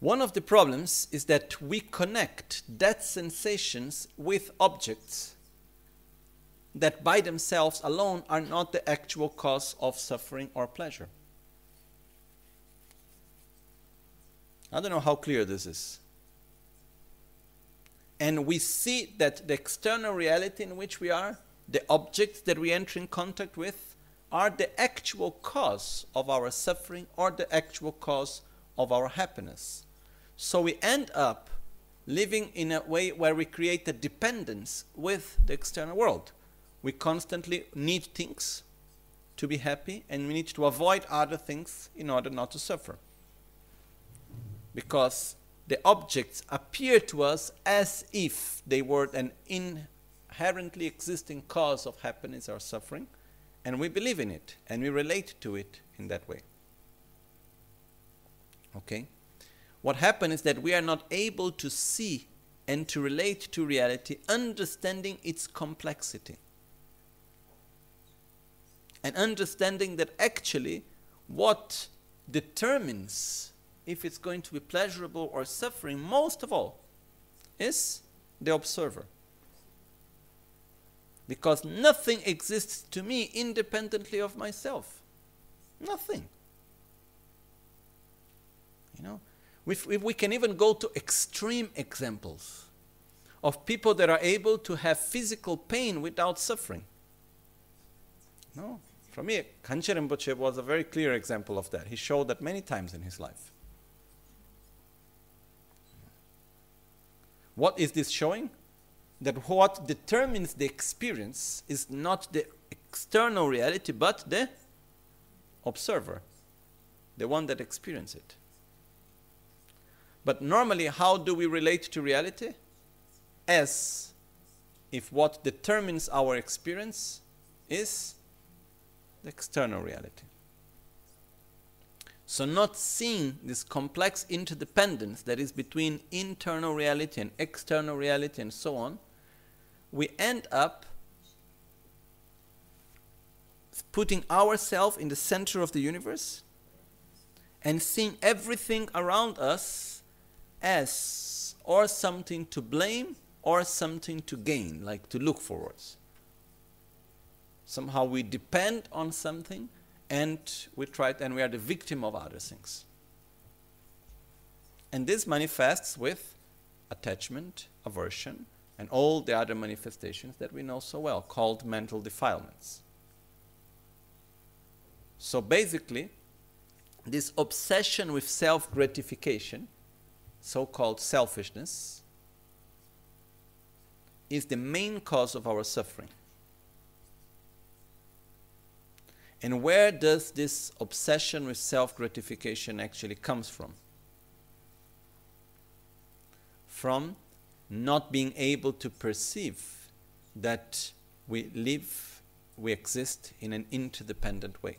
One of the problems is that we connect that sensations with objects that by themselves alone are not the actual cause of suffering or pleasure. I don't know how clear this is. And we see that the external reality in which we are, the objects that we enter in contact with, are the actual cause of our suffering or the actual cause of our happiness. So we end up living in a way where we create a dependence with the external world. We constantly need things to be happy, and we need to avoid other things in order not to suffer because the objects appear to us as if they were an inherently existing cause of happiness or suffering, and we believe in it and we relate to it in that way. Okay? What happens is that we are not able to see and to relate to reality, understanding its complexity. And understanding that actually what determines if it's going to be pleasurable or suffering, most of all, is the observer. Because nothing exists to me independently of myself. Nothing. You know, if, if we can even go to extreme examples of people that are able to have physical pain without suffering. No, for me, Gangchen Rinpoche was a very clear example of that. He showed that many times in his life. What is this showing? That what determines the experience is not the external reality, but the observer, the one that experiences it. But normally, how do we relate to reality? As if what determines our experience is the external reality. So, not seeing this complex interdependence that is between internal reality and external reality and so on, we end up putting ourselves in the center of the universe and seeing everything around us as or something to blame or something to gain, like to look forwards. Somehow we depend on something and we try and we are the victim of other things. And this manifests with attachment, aversion, and all the other manifestations that we know so well, called mental defilements. So basically, this obsession with self gratification, so called selfishness, is the main cause of our suffering. And where does this obsession with self gratification actually comes from? From not being able to perceive that we live, we exist in an interdependent way.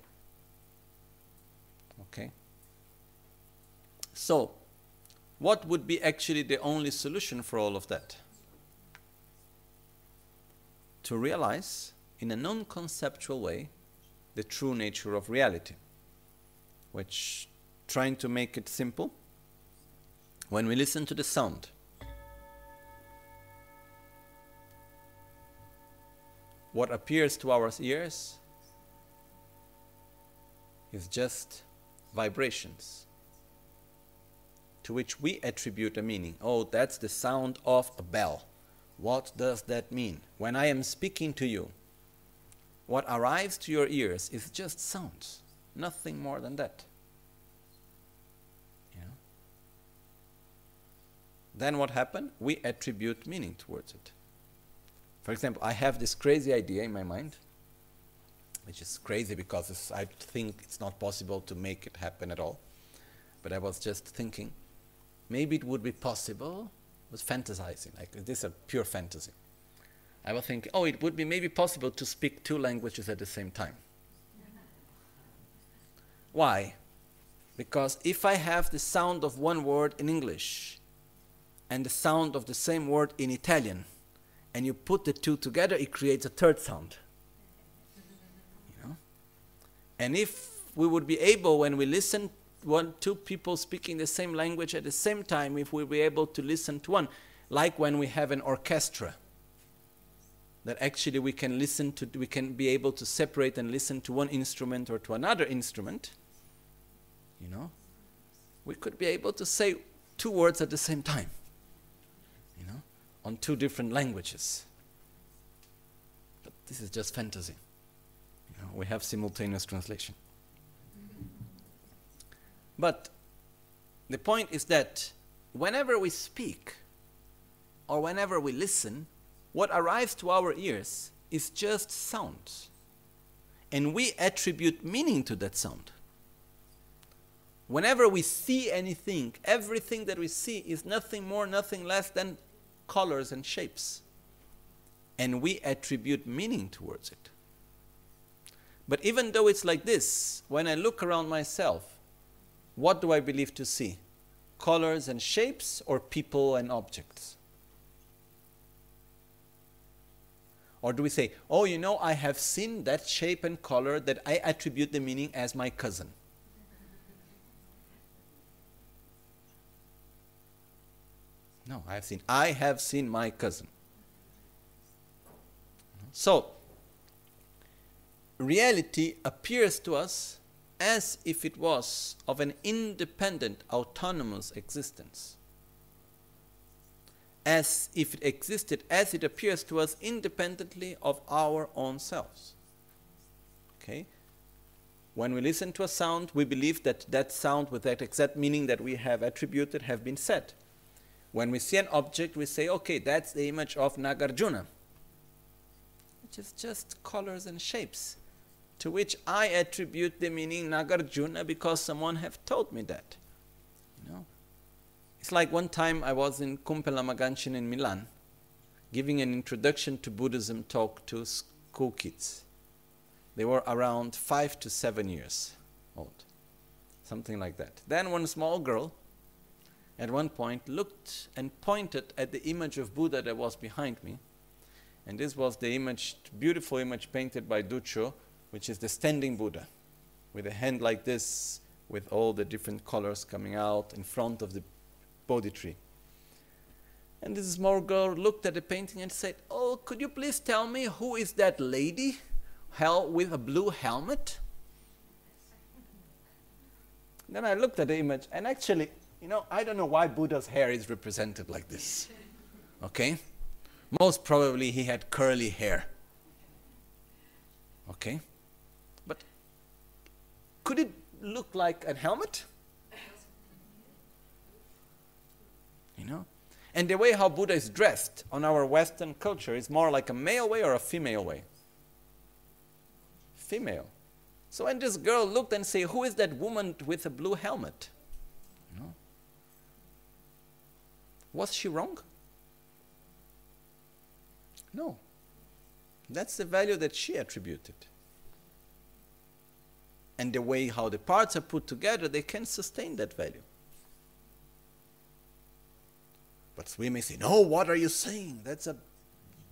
Okay? So, what would be actually the only solution for all of that? To realize in a non conceptual way the true nature of reality. Which, trying to make it simple, when we listen to the sound, what appears to our ears is just vibrations to which we attribute a meaning. Oh, that's the sound of a bell. What does that mean? When I am speaking to you, what arrives to your ears is just sounds, nothing more than that. Then what happened? We attribute meaning towards it. For example, I have this crazy idea in my mind, which is crazy because I think it's not possible to make it happen at all. But I was just thinking, maybe it would be possible, was fantasizing, like this is a pure fantasy I was thinking, oh, it would be maybe possible to speak two languages at the same time. Why? Because if I have the sound of one word in English and the sound of the same word in Italian, and you put the two together, it creates a third sound. You know? And if we would be able, when we listen one, two people speaking the same language at the same time, if we be able to listen to one, like when we have an orchestra, that actually we can listen to, we can be able to separate and listen to one instrument or to another instrument, you know, we could be able to say two words at the same time, you know, on two different languages. But this is just fantasy. You know, we have simultaneous translation. But the point is that whenever we speak or whenever we listen, what arrives to our ears is just sound. And we attribute meaning to that sound. Whenever we see anything, everything that we see is nothing more, nothing less than colors and shapes. And we attribute meaning towards it. But even though it's like this, when I look around myself, what do I believe to see? Colors and shapes or people and objects? Or do we say, oh, you know, I have seen that shape and color that I attribute the meaning as my cousin? No, I have seen. I have seen my cousin. So, reality appears to us as if it was of an independent, autonomous existence. As if it existed as it appears to us independently of our own selves. Okay? When we listen to a sound, we believe that that sound with that exact meaning that we have attributed have been said. When we see an object, we say, okay, that's the image of Nagarjuna, which is just colors and shapes to which I attribute the meaning Nagarjuna because someone have told me that. It's like one time I was in Kunpen Lama Gangchen in Milan, giving an introduction to Buddhism talk to school kids. They were around five to seven years old, something like that. Then one small girl at one point looked and pointed at the image of Buddha that was behind me. And this was the image, beautiful image painted by Duccio, which is the standing Buddha, with a hand like this, with all the different colors coming out in front of the Tree. And this small girl looked at the painting and said, Oh, could you please tell me who is that lady hell with a blue helmet? then I looked at the image, and actually, you know, I don't know why Buddha's hair is represented like this. Okay? Most probably he had curly hair. Okay? But could it look like a helmet? You know? And the way how Buddha is dressed on our Western culture is more like a male way or a female way? Female. So when this girl looked and said, Who is that woman with a blue helmet? You know? Was she wrong? No. That's the value that she attributed and the way how the parts are put together, they can sustain that value. But we may say, no, what are you saying? That's a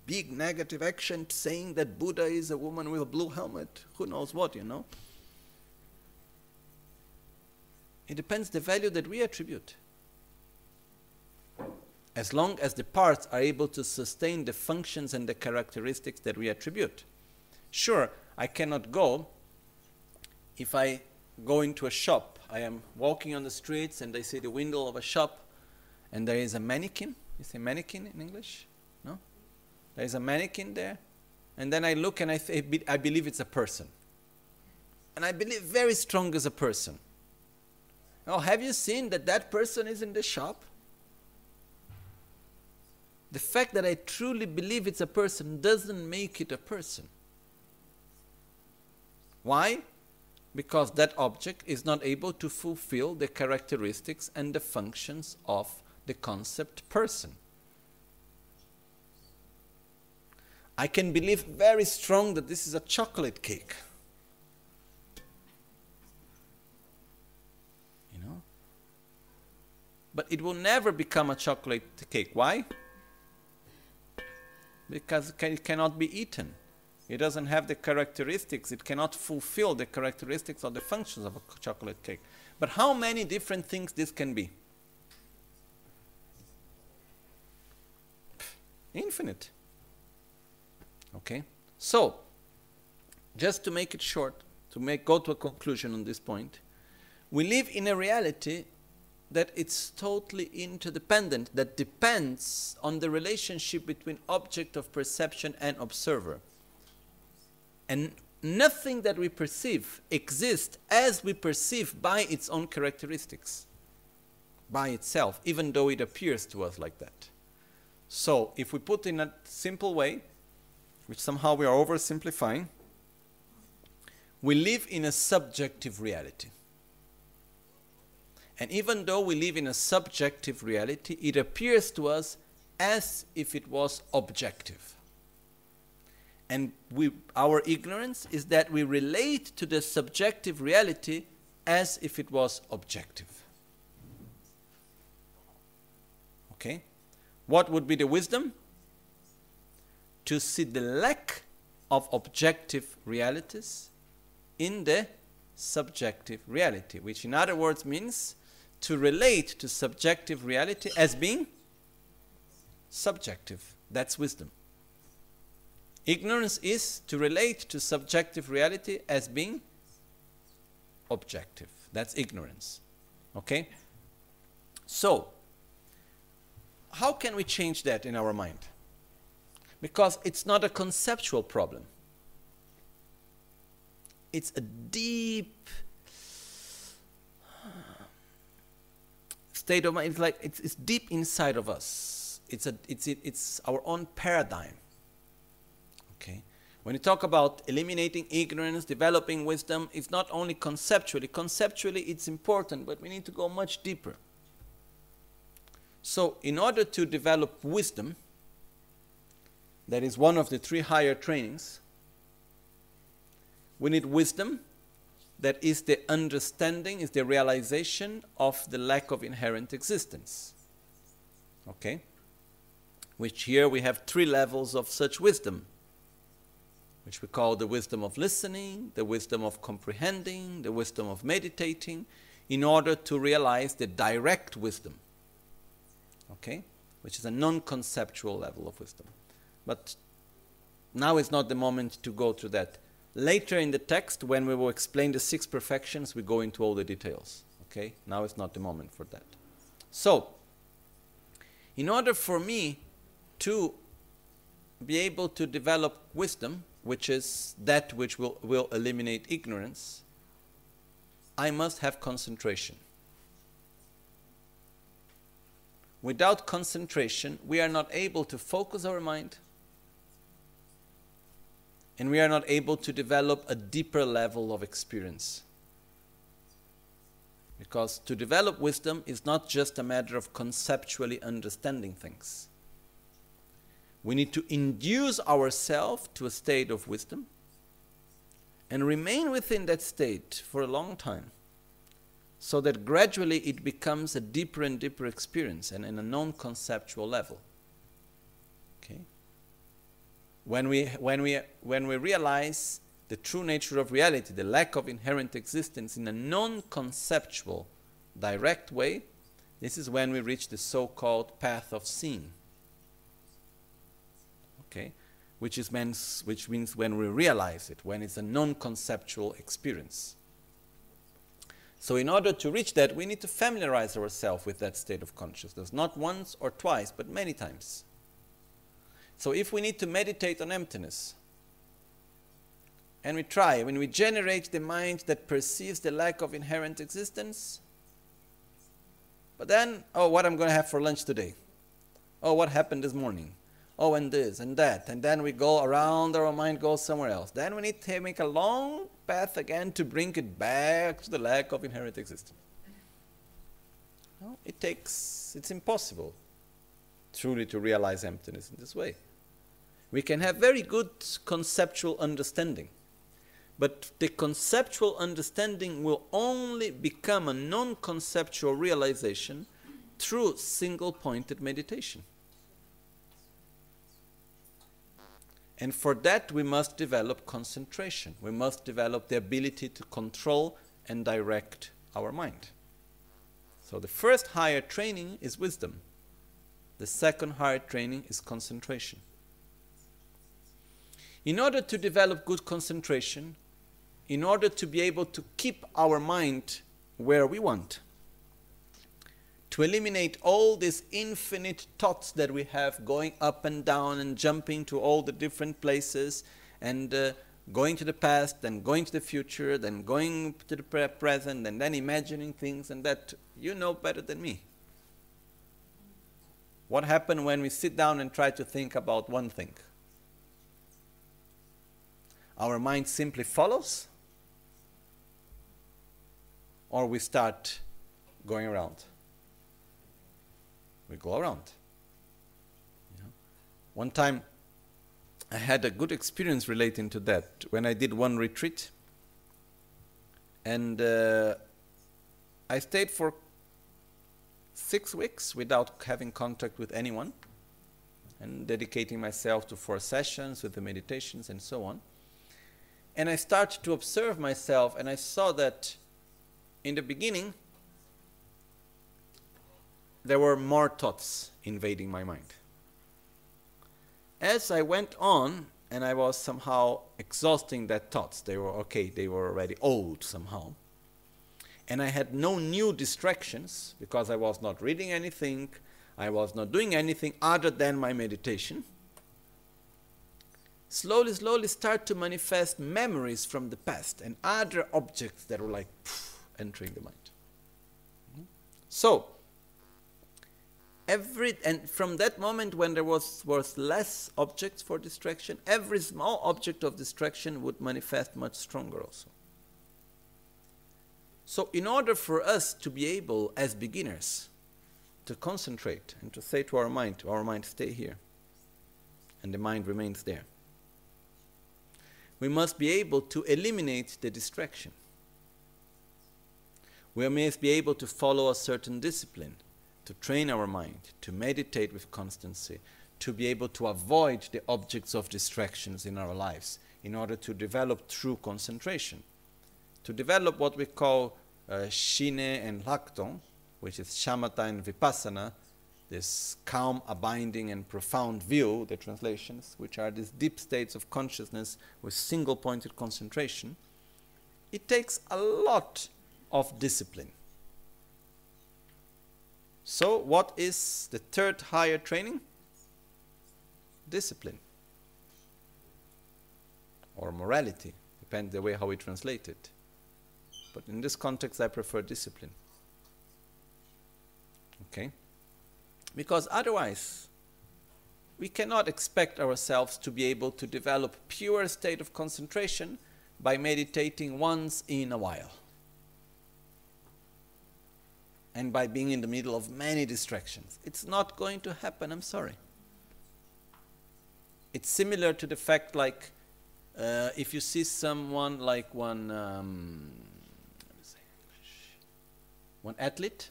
big negative action saying that Buddha is a woman with a blue helmet. Who knows what, you know? It depends the value that we attribute. As long as the parts are able to sustain the functions and the characteristics that we attribute. Sure, I cannot go if I go into a shop, I am walking on the streets and I see the window of a shop and there is a mannequin. You say mannequin in English? No? There is a mannequin there. And then I look and I, th- I believe it's a person. And I believe very strong as a person. Oh, have you seen that that person is in the shop? The fact that I truly believe it's a person doesn't make it a person. Why? because that object is not able to fulfill the characteristics and the functions of the concept person. I can believe very strong that this is a chocolate cake. You know? but it will never become a chocolate cake. Why? Because it cannot be eaten. It doesn't have the characteristics, it cannot fulfill the characteristics or the functions of a chocolate cake. But how many different things this can be? Infinite. Okay? So, just to make it short, to make go to a conclusion on this point, we live in a reality that it's totally interdependent, that depends on the relationship between object of perception and observer. And nothing that we perceive exists as we perceive by its own characteristics, by itself, even though it appears to us like that. So, if we put in a simple way, which somehow we are oversimplifying, we live in a subjective reality. And even though we live in a subjective reality, it appears to us as if it was objective. And we, our ignorance is that we relate to the subjective reality as if it was objective. Okay? What would be the wisdom? To see the lack of objective realities in the subjective reality, which in other words means to relate to subjective reality as being subjective. That's wisdom. Ignorance is to relate to subjective reality as being objective. That's ignorance. Okay? So, how can we change that in our mind? Because it's not a conceptual problem. It's a deep uh, state of mind. It's like it's, it's deep inside of us. It's a it's it, it's our own paradigm. Okay. When you talk about eliminating ignorance, developing wisdom, it's not only conceptually. Conceptually, it's important, but we need to go much deeper. So, in order to develop wisdom, that is one of the three higher trainings, we need wisdom that is the understanding, is the realization of the lack of inherent existence. Okay? Which here we have three levels of such wisdom, which we call the wisdom of listening, the wisdom of comprehending, the wisdom of meditating, in order to realize the direct wisdom. Okay? Which is a non conceptual level of wisdom. But now is not the moment to go through that Later in the text, when we will explain the six perfections, we go into all the details. Okay? Now is not the moment for that. So, in order for me to be able to develop wisdom, which is that which will, will eliminate ignorance, I must have concentration. Without concentration, we are not able to focus our mind and we are not able to develop a deeper level of experience. Because to develop wisdom is not just a matter of conceptually understanding things. We need to induce ourselves to a state of wisdom and remain within that state for a long time so that gradually it becomes a deeper and deeper experience and in a non conceptual level. Okay? when we, when, we, when we realize the true nature of reality, the lack of inherent existence in a non conceptual, direct way, this is when we reach the so called path of seeing. Okay? Which, is means, which means when we realize it, when it's a non conceptual experience. So, in order to reach that, we need to familiarize ourselves with that state of consciousness, not once or twice, but many times. So if we need to meditate on emptiness, and we try, when we generate the mind that perceives the lack of inherent existence, but then, oh, what I'm going to have for lunch today? Oh, what happened this morning? Oh, and this and that. And then we go around, our mind goes somewhere else. Then we need to make a long path again to bring it back to the lack of inherent existence. Well, it takes, it's impossible truly to realize emptiness in this way. We can have very good conceptual understanding. But the conceptual understanding will only become a non conceptual realization through single pointed meditation. And for that, we must develop concentration. We must develop the ability to control and direct our mind. So, the first higher training is wisdom, the second higher training is concentration. In order to develop good concentration, in order to be able to keep our mind where we want, to eliminate all these infinite thoughts that we have going up and down and jumping to all the different places and uh, going to the past, then going to the future, then going to the pre- present, and then imagining things, and that you know better than me. What happens when we sit down and try to think about one thing? Our mind simply follows, or we start going around we go around. One time, I had a good experience relating to that when I did one retreat, and uh, I stayed for six weeks without having contact with anyone and dedicating myself to four sessions with the meditations and so on. And I started to observe myself, and I saw that in the beginning, there were more thoughts invading my mind. As I went on, and I was somehow exhausting that thoughts, they were okay, they were already old somehow. And I had no new distractions because I was not reading anything, I was not doing anything other than my meditation. Slowly, slowly start to manifest memories from the past and other objects that were like entering the mind. So, every and from that moment when there was was less objects for distraction every small object of distraction would manifest much stronger also. So in order for us to be able as beginners to concentrate and to say to our mind to our mind stay here and the mind remains there we must be able to eliminate the distraction. We must be able to follow a certain discipline to train our mind, to meditate with constancy, to be able to avoid the objects of distractions in our lives in order to develop true concentration. To develop what we call uh, Shine and Lakton, which is Shamatha and Vipassana, this calm, abiding, and profound view, the translations, which are these deep states of consciousness with single pointed concentration, it takes a lot of discipline. So, what is the third higher training? Discipline or morality, depends the way how we translate it. But in this context, I prefer discipline. Okay? Because otherwise, we cannot expect ourselves to be able to develop pure state of concentration by meditating once in a while and by being in the middle of many distractions. It's not going to happen, I'm sorry. It's similar to the fact like uh, if you see someone like one um, one athlete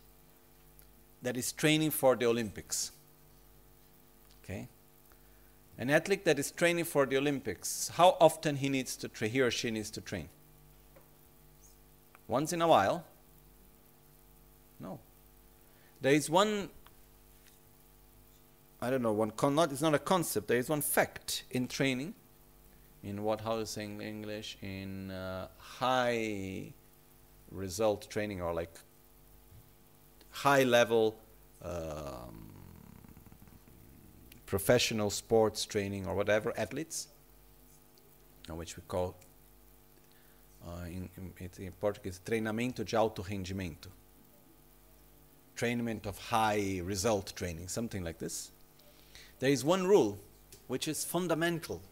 that is training for the Olympics. Okay? An athlete that is training for the Olympics, how often he needs to train, he or she needs to train? Once in a while, no. There is one, I don't know, one con- not, it's not a concept, there is one fact in training, in what, how to say in English, in uh, high result training or like high level um, professional sports training or whatever, athletes, which we call uh, in, in, in Portuguese, treinamento de alto rendimento trainment of high result training, something like this. There is one rule which is fundamental,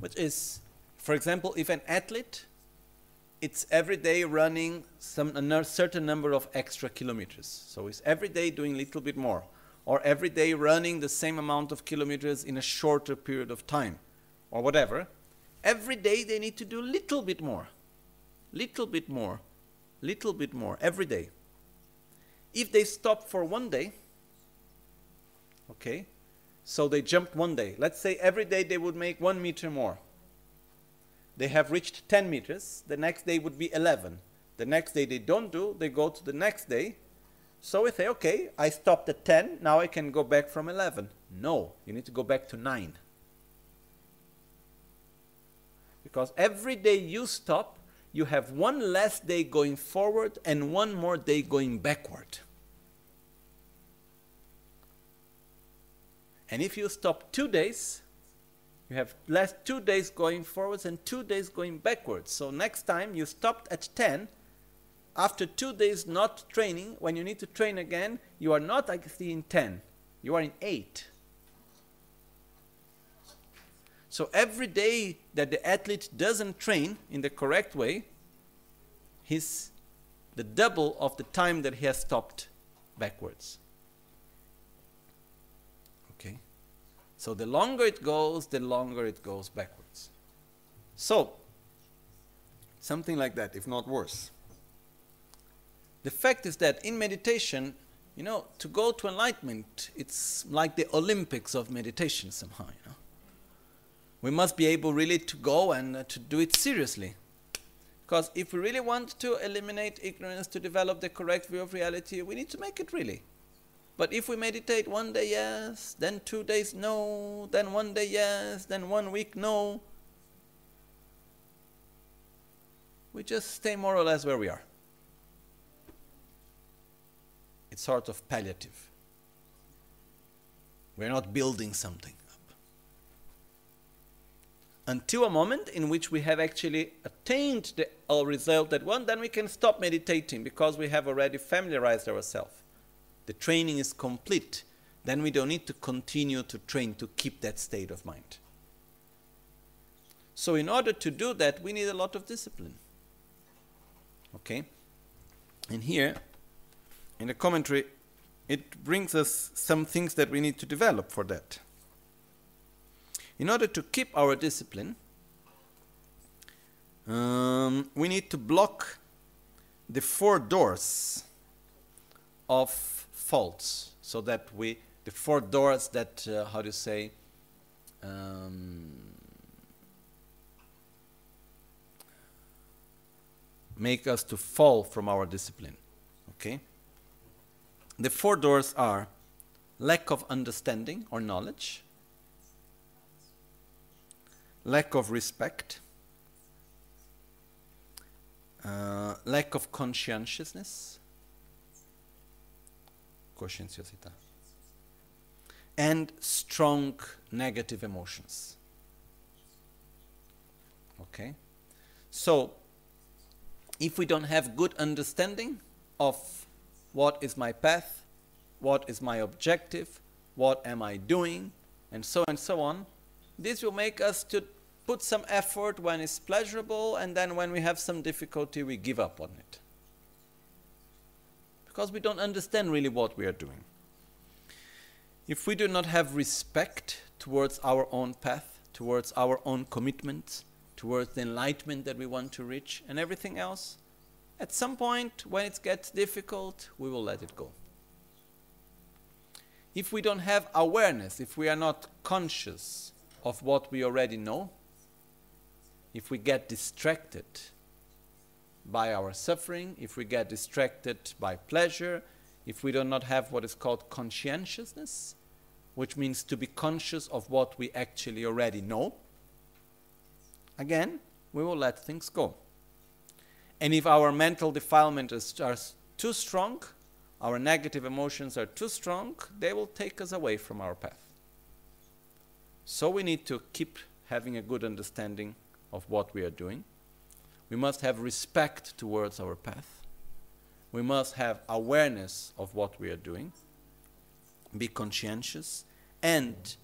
which is, for example, if an athlete it's every day running some a certain number of extra kilometers. So it's every day doing a little bit more, or every day running the same amount of kilometers in a shorter period of time, or whatever. Every day they need to do a little bit more, little bit more, little bit more every day. If they stop for one day, okay, so they jumped one day. Let's say every day they would make one meter more. They have reached 10 meters. The next day would be 11. The next day they don't do, they go to the next day. So we say, okay, I stopped at 10, now I can go back from 11. No, you need to go back to 9. Because every day you stop, you have one less day going forward and one more day going backward. And if you stop two days, you have less two days going forwards and two days going backwards. So next time you stopped at 10, after two days not training, when you need to train again, you are not actually in 10, you are in 8. So every day that the athlete doesn't train in the correct way, he's the double of the time that he has stopped backwards. Okay? So the longer it goes, the longer it goes backwards. So, something like that, if not worse. The fact is that in meditation, you know, to go to enlightenment, it's like the Olympics of meditation somehow, you know. We must be able really to go and uh, to do it seriously. Because if we really want to eliminate ignorance, to develop the correct view of reality, we need to make it really. But if we meditate one day yes, then two days no, then one day yes, then one week no, we just stay more or less where we are. It's sort of palliative. We're not building something until a moment in which we have actually attained the result that one, then we can stop meditating because we have already familiarized ourselves. The training is complete. Then we don't need to continue to train to keep that state of mind. So, in order to do that, we need a lot of discipline. Okay? And here, in the commentary, it brings us some things that we need to develop for that. In order to keep our discipline, um, we need to block the four doors of faults so that we, the four doors that, uh, how you say, um, make us to fall from our discipline. Okay? The four doors are lack of understanding or knowledge, lack of respect, uh, lack of conscientiousness, conscienciosità, and strong negative emotions. Okay? So, if we don't have good understanding of what is my path, what is my objective, what am I doing, and so and so on, this will make us to put some effort when it's pleasurable, and then when we have some difficulty, we give up on it. Because we don't understand really what we are doing. If we do not have respect towards our own path, towards our own commitments, towards the enlightenment that we want to reach, and everything else, at some point when it gets difficult, we will let it go. If we don't have awareness, if we are not conscious of what we already know, if we get distracted by our suffering, if we get distracted by pleasure, if we do not have what is called conscientiousness, which means to be conscious of what we actually already know, again, we will let things go. And if our mental defilement is, are too strong, our negative emotions are too strong, they will take us away from our path. So we need to keep having a good understanding of what we are doing. We must have respect towards our path. We must have awareness of what we are doing, be conscientious, and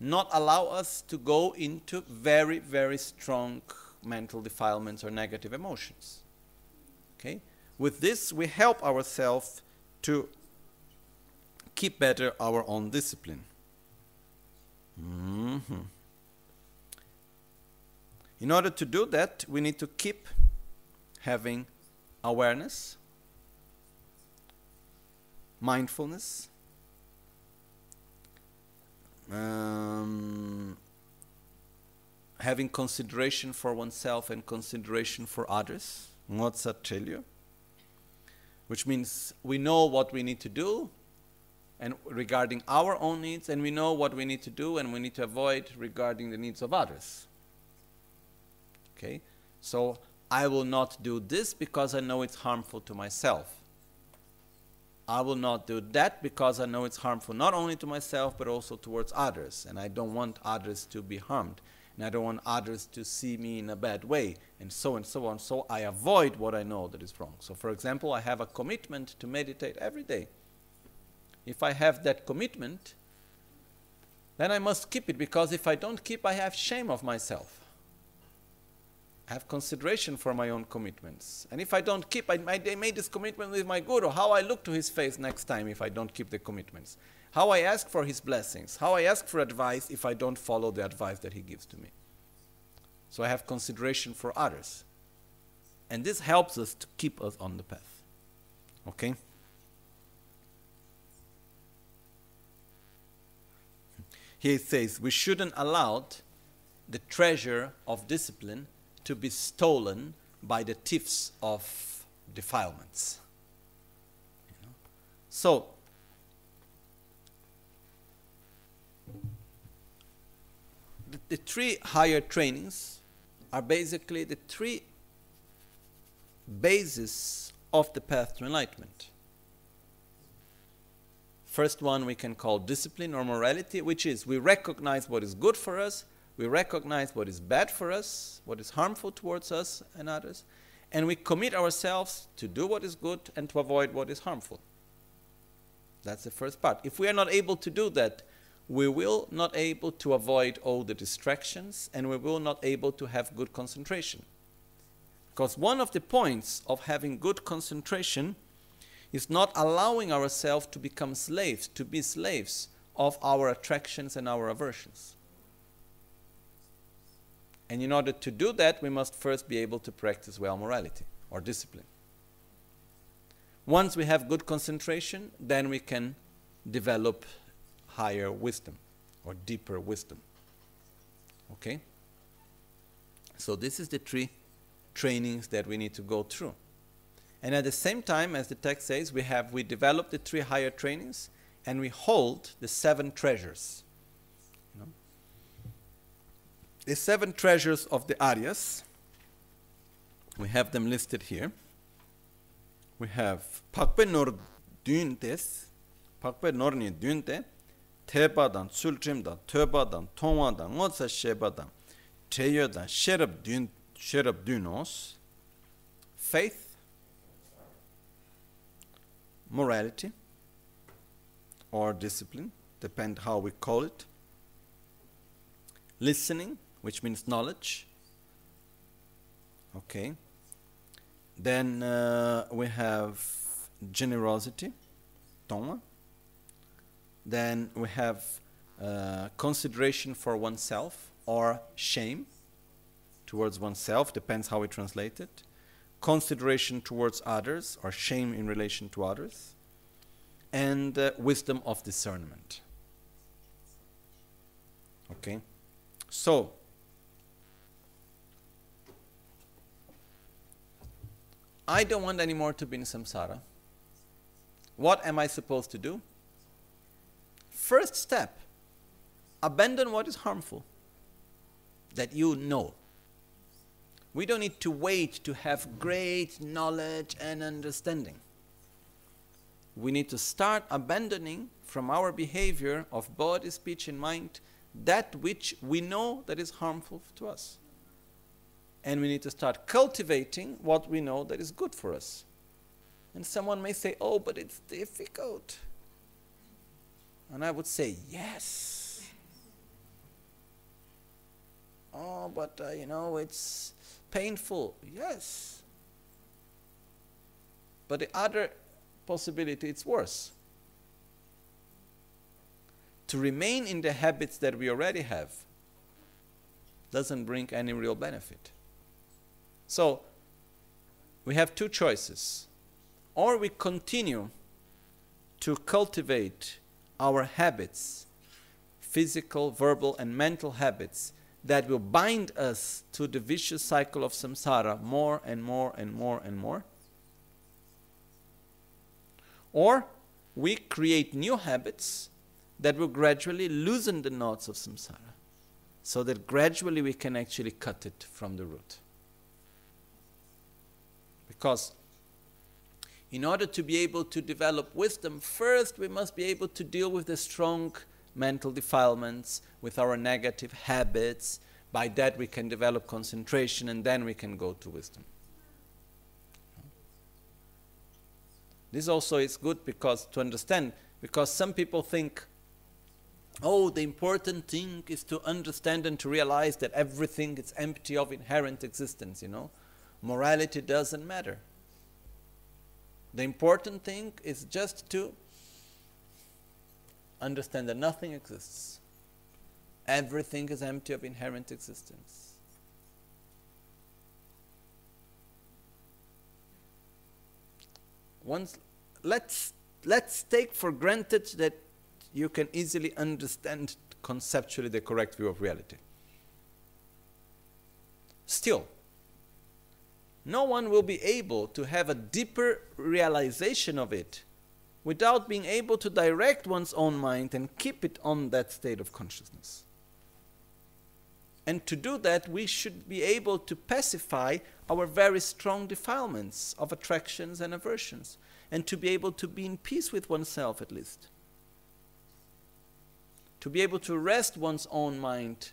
not allow us to go into very, very strong mental defilements or negative emotions. Okay? With this, we help ourselves to keep better our own discipline. Mm-hmm. In order to do that, we need to keep having awareness, mindfulness, um, having consideration for oneself and consideration for others, ngotsa which means we know what we need to do and regarding our own needs, and we know what we need to do and we need to avoid regarding the needs of others. Okay? So I will not do this because I know it's harmful to myself. I will not do that because I know it's harmful not only to myself but also towards others. And I don't want others to be harmed. And I don't want others to see me in a bad way. And so and so on. So I avoid what I know that is wrong. So, for example, I have a commitment to meditate every day. If I have that commitment, then I must keep it because if I don't keep, I have shame of myself. I have consideration for my own commitments. And if I don't keep, I, I made this commitment with my guru, how I look to his face next time if I don't keep the commitments. How I ask for his blessings. How I ask for advice if I don't follow the advice that he gives to me. So I have consideration for others. And this helps us to keep us on the path. Okay? It says, we shouldn't allow the treasure of discipline to be stolen by the thieves of defilements. You know? So, the, the three higher trainings are basically the three bases of the path to enlightenment. First one we can call discipline or morality, which is we recognize what is good for us, we recognize what is bad for us, what is harmful towards us and others, and we commit ourselves to do what is good and to avoid what is harmful. That's the first part. If we are not able to do that, we will not able to avoid all the distractions and we will not able to have good concentration. Because one of the points of having good concentration is not allowing ourselves to become slaves, to be slaves of our attractions and our aversions. And in order to do that, we must first be able to practice well morality or discipline. Once we have good concentration, then we can develop higher wisdom or deeper wisdom. Okay? So, this is the three trainings that we need to go through. And at the same time, as the text says, we have we develop the three higher trainings and we hold the seven treasures. You know? The seven treasures of the Aryas, we have them listed here. We have Pakpe Nor Düntes, Pakpe Norni Dünte, Tebadan, Sultrimdan, Töbadan, Tongwadan, Ngotsa Shebadan, Dün, Sherab Dünos, faith, morality or discipline, depend how we call it. Listening, which means knowledge. Okay. Then uh, we have generosity, toma. Then we have uh, consideration for oneself or shame towards oneself, depends how we translate it consideration towards others or shame in relation to others, and uh, wisdom of discernment. Okay? So, I don't want anymore to be in samsara. What am I supposed to do? First step abandon what is harmful that you know. We don't need to wait to have great knowledge and understanding. We need to start abandoning from our behavior of body, speech, and mind that which we know that is harmful to us. And we need to start cultivating what we know that is good for us. And someone may say, oh, but it's difficult. And I would say, yes. Oh, but uh, you know, it's painful, yes. But the other possibility, it's worse. To remain in the habits that we already have doesn't bring any real benefit. So, we have two choices. Or we continue to cultivate our habits, physical, verbal, and mental habits that will bind us to the vicious cycle of samsara more and more and more and more. Or we create new habits that will gradually loosen the knots of samsara so that gradually we can actually cut it from the root. Because in order to be able to develop wisdom, first we must be able to deal with the strong mental defilements, with our negative habits. By that, we can develop concentration and then we can go to wisdom. This also is good because to understand, because some people think, oh, the important thing is to understand and to realize that everything is empty of inherent existence, you know. Morality doesn't matter. The important thing is just to understand that nothing exists. Everything is empty of inherent existence. Once let's let's take for granted that you can easily understand conceptually the correct view of reality. Still, no one will be able to have a deeper realization of it without being able to direct one's own mind and keep it on that state of consciousness. And to do that, we should be able to pacify our very strong defilements of attractions and aversions, and to be able to be in peace with oneself at least. To be able to rest one's own mind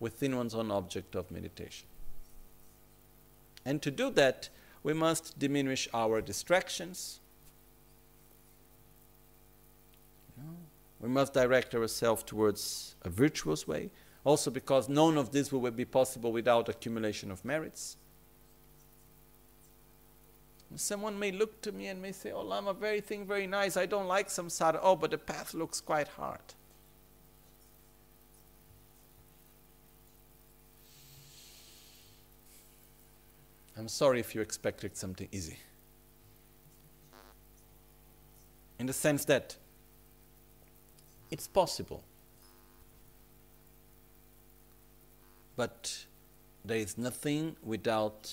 within one's own object of meditation. And to do that, we must diminish our distractions. We must direct ourselves towards a virtuous way, also because none of this will be possible without accumulation of merits. Someone may look to me and may say, Oh, Lama, very thing, very nice. I don't like samsara. Oh, but the path looks quite hard. I'm sorry if you expected something easy. In the sense that it's possible. But there is nothing without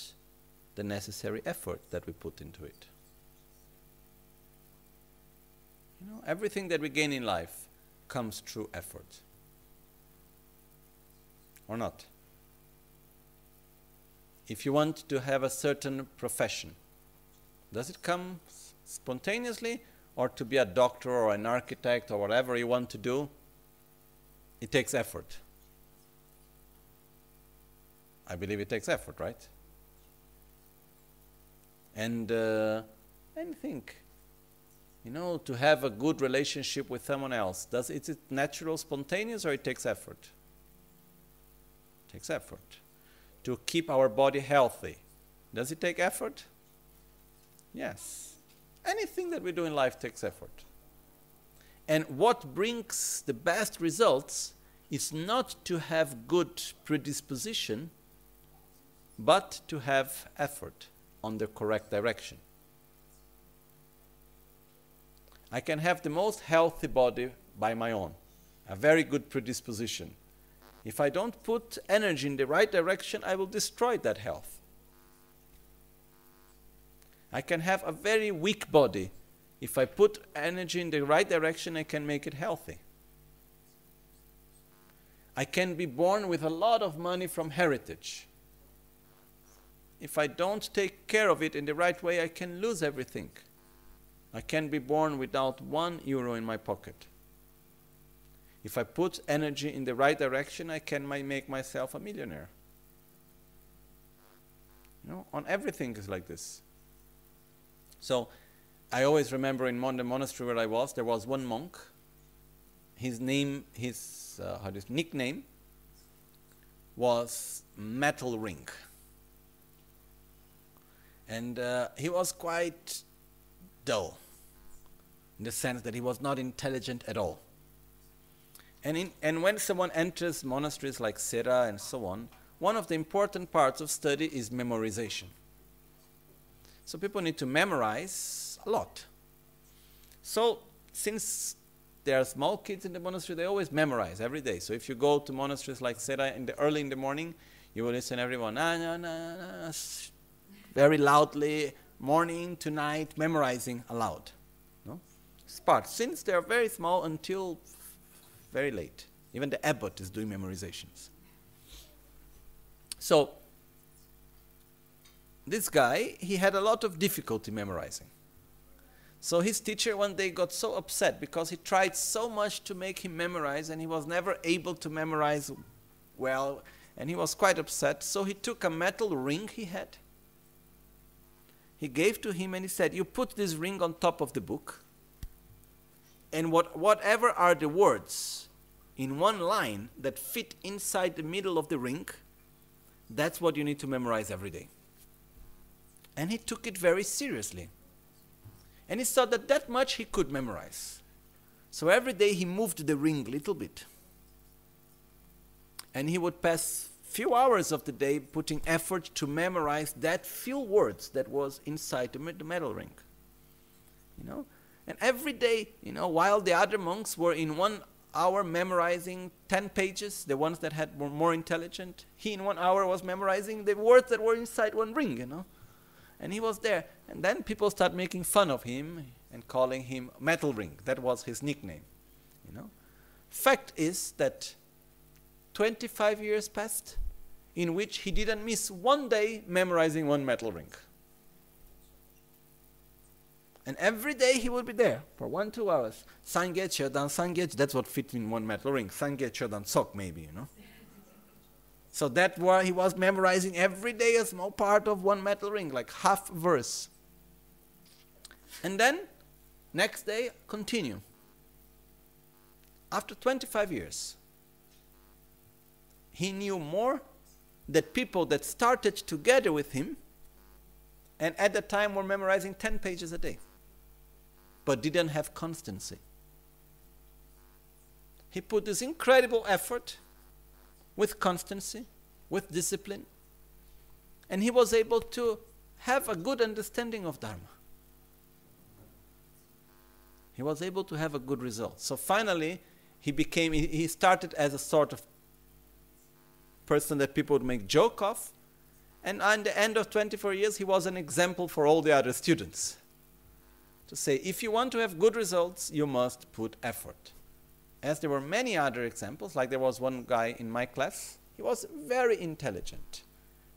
the necessary effort that we put into it. You know, everything that we gain in life comes through effort. Or not? if you want to have a certain profession, does it come spontaneously or to be a doctor or an architect or whatever you want to do? It takes effort. I believe it takes effort, right? And uh, anything, you know, to have a good relationship with someone else, does is it natural, spontaneous, or it takes effort? It takes effort to keep our body healthy. Does it take effort? Yes. Anything that we do in life takes effort. And what brings the best results is not to have good predisposition, but to have effort on the correct direction. I can have the most healthy body by my own, a very good predisposition. If I don't put energy in the right direction, I will destroy that health. I can have a very weak body. If I put energy in the right direction, I can make it healthy. I can be born with a lot of money from heritage. If I don't take care of it in the right way, I can lose everything. I can be born without one euro in my pocket. If I put energy in the right direction, I can make myself a millionaire. You know, on everything is like this. So, I always remember in the monastery where I was, there was one monk. His name, his uh, how his nickname was Metal Ring, and uh, he was quite dull in the sense that he was not intelligent at all. And, in, and when someone enters monasteries like Sera and so on, one of the important parts of study is memorization. So people need to memorize a lot. So since there are small kids in the monastery, they always memorize every day. So if you go to monasteries like Sera in the early in the morning, you will listen everyone very loudly, morning to night, memorizing aloud. No? Start since they are very small until very late. Even the abbot is doing memorizations. So this guy, he had a lot of difficulty memorizing. So his teacher one day got so upset because he tried so much to make him memorize and he was never able to memorize well and he was quite upset. So he took a metal ring he had. He gave to him and he said, You put this ring on top of the book, and what, whatever are the words in one line that fit inside the middle of the ring, that's what you need to memorize every day. And he took it very seriously. And he saw that that much he could memorize. So every day he moved the ring a little bit. And he would pass few hours of the day putting effort to memorize that few words that was inside the metal ring. You know? And every day, you know, while the other monks were in one hour memorizing 10 pages, the ones that had were more intelligent, he in one hour was memorizing the words that were inside one ring, you know and he was there. And then people start making fun of him and calling him Metal Ring. That was his nickname. You know. Fact is that 25 years passed in which he didn't miss one day memorizing one metal ring. And every day he would be there for one, two hours. Sangye, Chodan, Sangye, that's what fit in one metal ring. Sangye, Chodan, Sok, maybe, you know. So that why he was memorizing every day a small part of one metal ring, like half verse. And then next day continue. After 25 years, he knew more that people that started together with him and at the time were memorizing 10 pages a day but didn't have constancy. He put this incredible effort with constancy, with discipline. And he was able to have a good understanding of Dharma. He was able to have a good result. So finally, he became, he started as a sort of person that people would make joke of. And at the end of 24 years, he was an example for all the other students. To say, if you want to have good results, you must put effort as there were many other examples, like there was one guy in my class, he was very intelligent.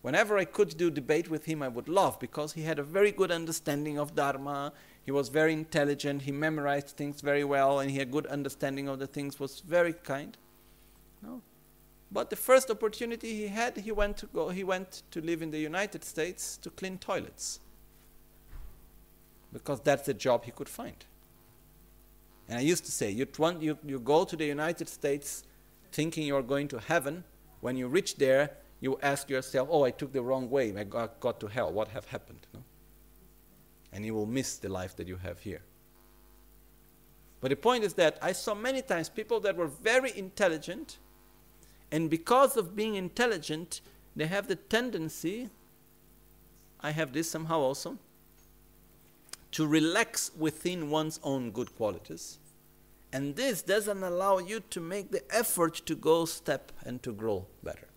Whenever I could do debate with him, I would laugh because he had a very good understanding of Dharma. He was very intelligent. He memorized things very well, and he had good understanding of the things. Was very kind. No, but the first opportunity he had, he went to go. He went to live in the United States to clean toilets because that's the job he could find. And I used to say, you, you, you go to the United States thinking you're going to heaven. When you reach there, you ask yourself, oh, I took the wrong way. I got, got to hell. What have happened? No? And you will miss the life that you have here. But the point is that I saw many times people that were very intelligent, and because of being intelligent, they have the tendency, I have this somehow also, to relax within one's own good qualities. And this doesn't allow you to make the effort to go step and to grow better.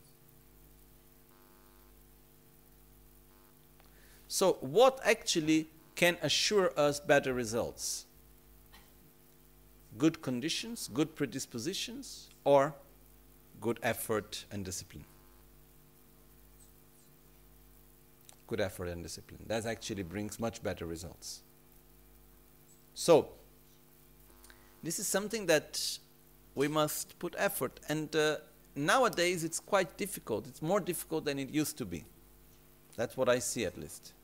So, what actually can assure us better results? Good conditions, good predispositions, or good effort and discipline? Good effort and discipline. That actually brings much better results. So, this is something that we must put effort. And uh, nowadays it's quite difficult. It's more difficult than it used to be. That's what I see at least.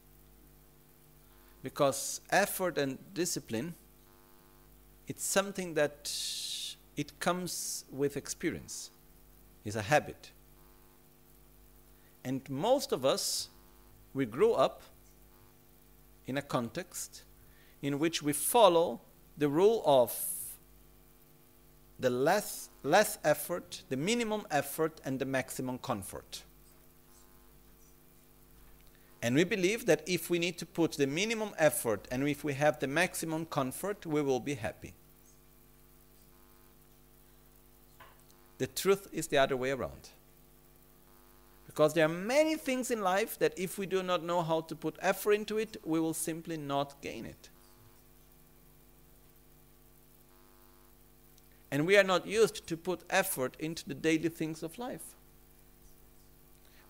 Because effort and discipline, it's something that it comes with experience. It's a habit. And most of us, we grew up in a context in which we follow the rule of the less, less effort, the minimum effort, and the maximum comfort. And we believe that if we need to put the minimum effort and if we have the maximum comfort, we will be happy. The truth is the other way around. Because there are many things in life that if we do not know how to put effort into it, we will simply not gain it. And we are not used to put effort into the daily things of life.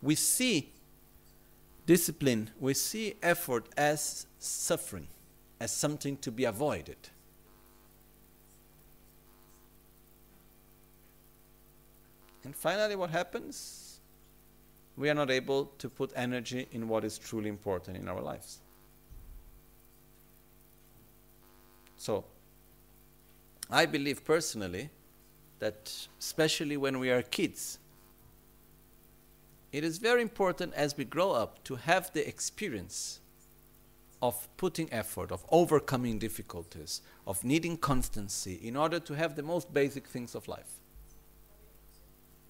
We see discipline, we see effort as suffering, as something to be avoided. And finally, what happens? We are not able to put energy in what is truly important in our lives. So, I believe personally that, especially when we are kids, it is very important as we grow up to have the experience of putting effort, of overcoming difficulties, of needing constancy in order to have the most basic things of life.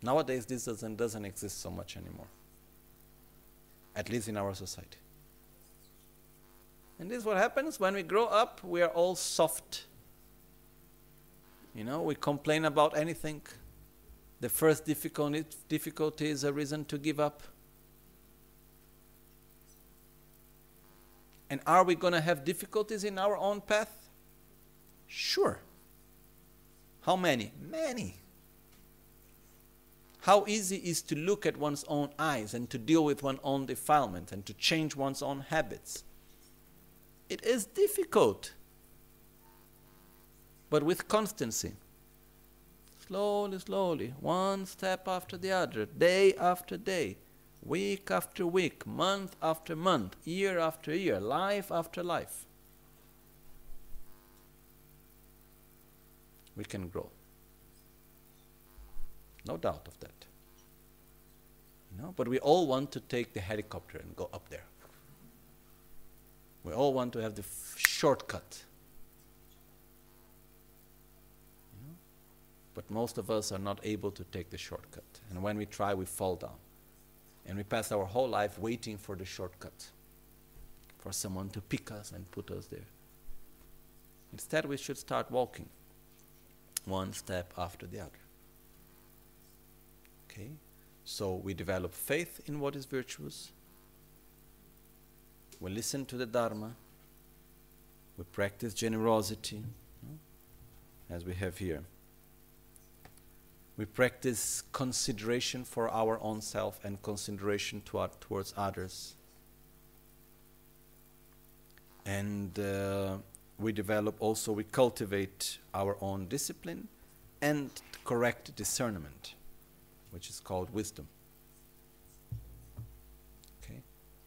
Nowadays, this doesn't, doesn't exist so much anymore, at least in our society. And this is what happens when we grow up, we are all soft. You know, we complain about anything. The first difficulty, difficulty is a reason to give up. And are we going to have difficulties in our own path? Sure. How many? Many. How easy is to look at one's own eyes and to deal with one's own defilement and to change one's own habits? It is difficult, but with constancy. Slowly, slowly, one step after the other, day after day, week after week, month after month, year after year, life after life. We can grow. No doubt of that. You know, but we all want to take the helicopter and go up there. We all want to have the f- shortcut. You know? But most of us are not able to take the shortcut. And when we try, we fall down. And we pass our whole life waiting for the shortcut, for someone to pick us and put us there. Instead, we should start walking one step after the other. Okay? So we develop faith in what is virtuous. We listen to the Dharma. We practice generosity, as we have here. We practice consideration for our own self and consideration to, towards others. And uh, we develop also, we cultivate our own discipline and correct discernment which is called wisdom. Okay?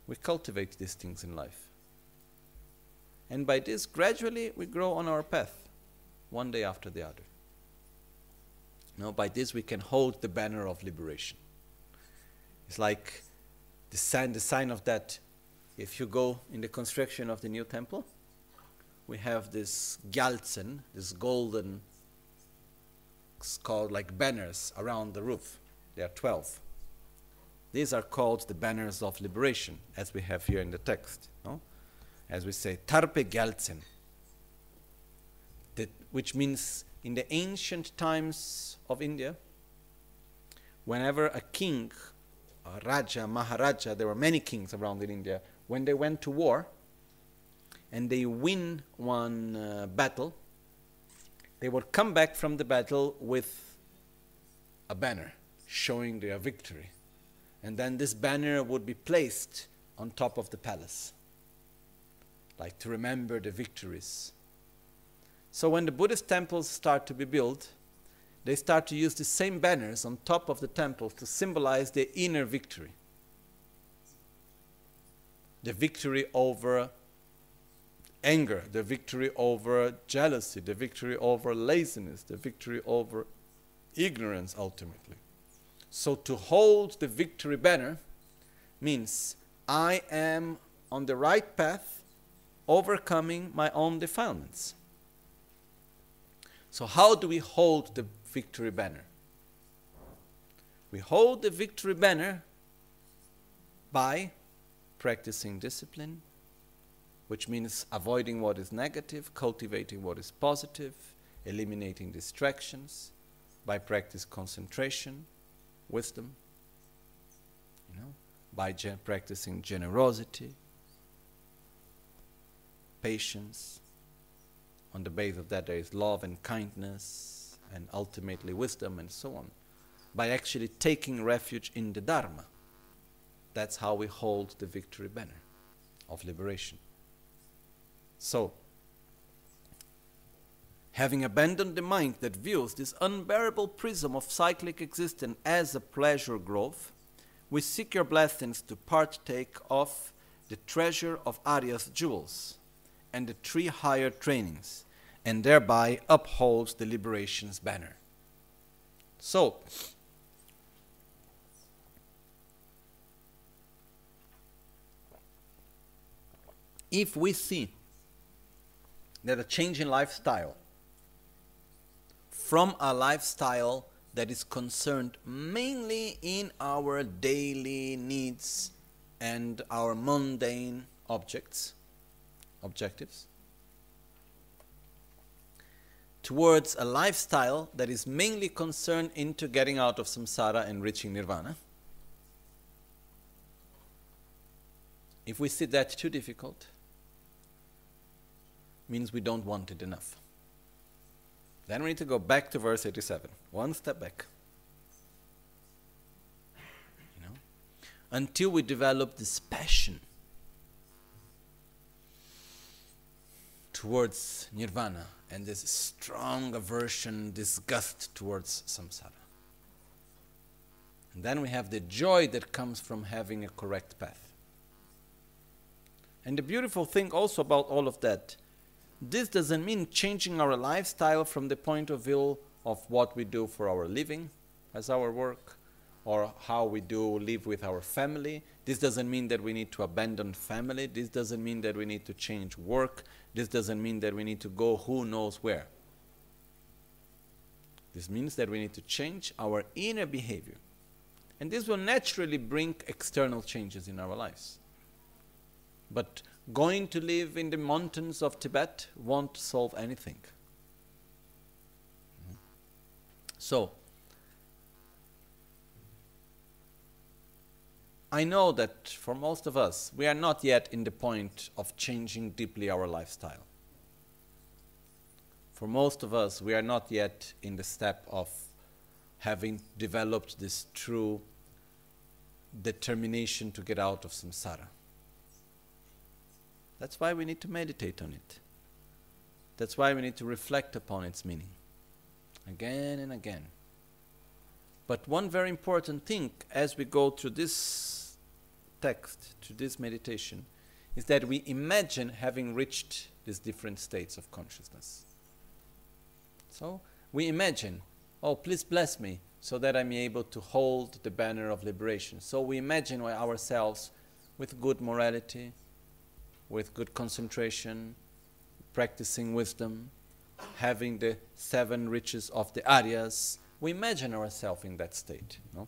We cultivate these things in life. And by this, gradually, we grow on our path, one day after the other. Now, by this, we can hold the banner of liberation. It's like the sign, the sign of that. If you go in the construction of the new temple, we have this gyaltsen, this golden, it's called like banners around the roof. There are 12. These are called the banners of liberation, as we have here in the text. No? As we say, Tarpe Gyaltsen, which means in the ancient times of India, whenever a king, a Raja, Maharaja, there were many kings around in India, when they went to war and they win one uh, battle, they would come back from the battle with a banner showing their victory. And then this banner would be placed on top of the palace, like to remember the victories. So when the Buddhist temples start to be built, they start to use the same banners on top of the temples to symbolize their inner victory. The victory over anger, the victory over jealousy, the victory over laziness, the victory over ignorance ultimately. So to hold the victory banner means I am on the right path, overcoming my own defilements. So, how do we hold the victory banner? We hold the victory banner by practicing discipline, which means avoiding what is negative, cultivating what is positive, eliminating distractions, by practice concentration, wisdom, you know, by practicing generosity, patience. On the base of that, there is love and kindness, and ultimately wisdom, and so on. By actually taking refuge in the Dharma. That's how we hold the victory banner of liberation. So, having abandoned the mind that views this unbearable prism of cyclic existence as a pleasure grove, we seek your blessings to partake of the treasure of Arya's jewels and the three higher trainings, and thereby upholds the liberation's banner. So, if we see that a change in lifestyle from a lifestyle that is concerned mainly in our daily needs and our mundane objects objectives towards a lifestyle that is mainly concerned into getting out of samsara and reaching nirvana if we see that too difficult means we don't want it enough. Then we need to go back to verse 87, one step back. You know? Until we develop this passion towards nirvana and this strong aversion, disgust towards samsara. And then we have the joy that comes from having a correct path. And the beautiful thing also about all of that this doesn't mean changing our lifestyle from the point of view of what we do for our living as our work or how we do live with our family. This doesn't mean that we need to abandon family. This doesn't mean that we need to change work. This doesn't mean that we need to go who knows where. This means that we need to change our inner behavior. And this will naturally bring external changes in our lives. But going to live in the mountains of Tibet won't solve anything. So, I know that for most of us, we are not yet in the point of changing deeply our lifestyle. For most of us, we are not yet in the step of having developed this true determination to get out of samsara. That's why we need to meditate on it. That's why we need to reflect upon its meaning again and again. But one very important thing as we go through this text, to this meditation, is that we imagine having reached these different states of consciousness. So we imagine, oh, please bless me so that I'm able to hold the banner of liberation. So we imagine ourselves with good morality, with good concentration, practicing wisdom, having the seven riches of the Aryas, we imagine ourselves in that state. No?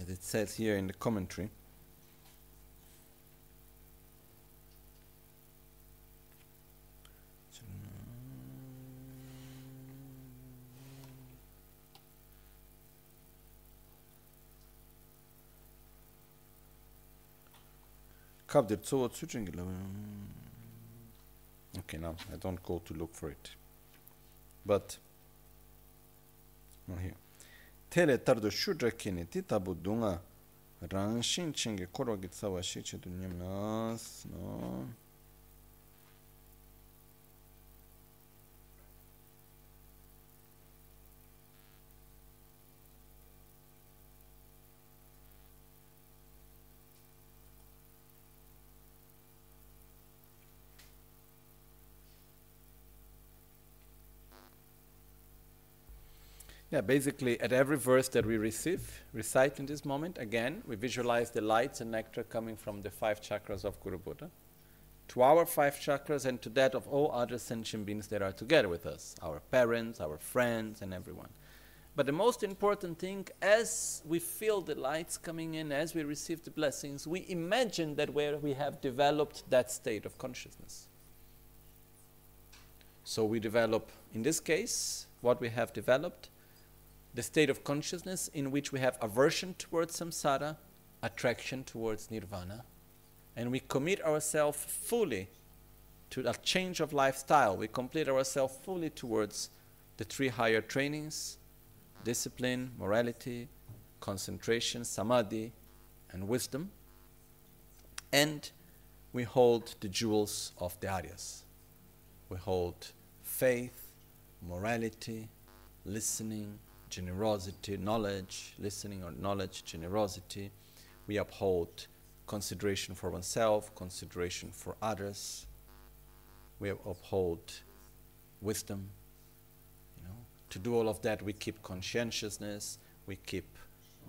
As it says here in the commentary. Okay, now I don't go to look for it. But here. Tele tardo shudra kene ti tabu dunga ranshin chinge koro gitsawa shi chidu nyamnas no Yeah, basically, at every verse that we receive, recite in this moment, again, we visualize the lights and nectar coming from the five chakras of Guru Buddha to our five chakras and to that of all other sentient beings that are together with us our parents, our friends, and everyone. But the most important thing, as we feel the lights coming in, as we receive the blessings, we imagine that where we have developed that state of consciousness. So we develop, in this case, what we have developed the state of consciousness in which we have aversion towards samsara, attraction towards nirvana, and we commit ourselves fully to a change of lifestyle. We complete ourselves fully towards the three higher trainings discipline, morality, concentration, samadhi, and wisdom. And we hold the jewels of the Aryas. We hold faith, morality, listening, generosity, knowledge, listening or knowledge, generosity. We uphold consideration for oneself, consideration for others. We uphold wisdom. You know, to do all of that, we keep conscientiousness, we keep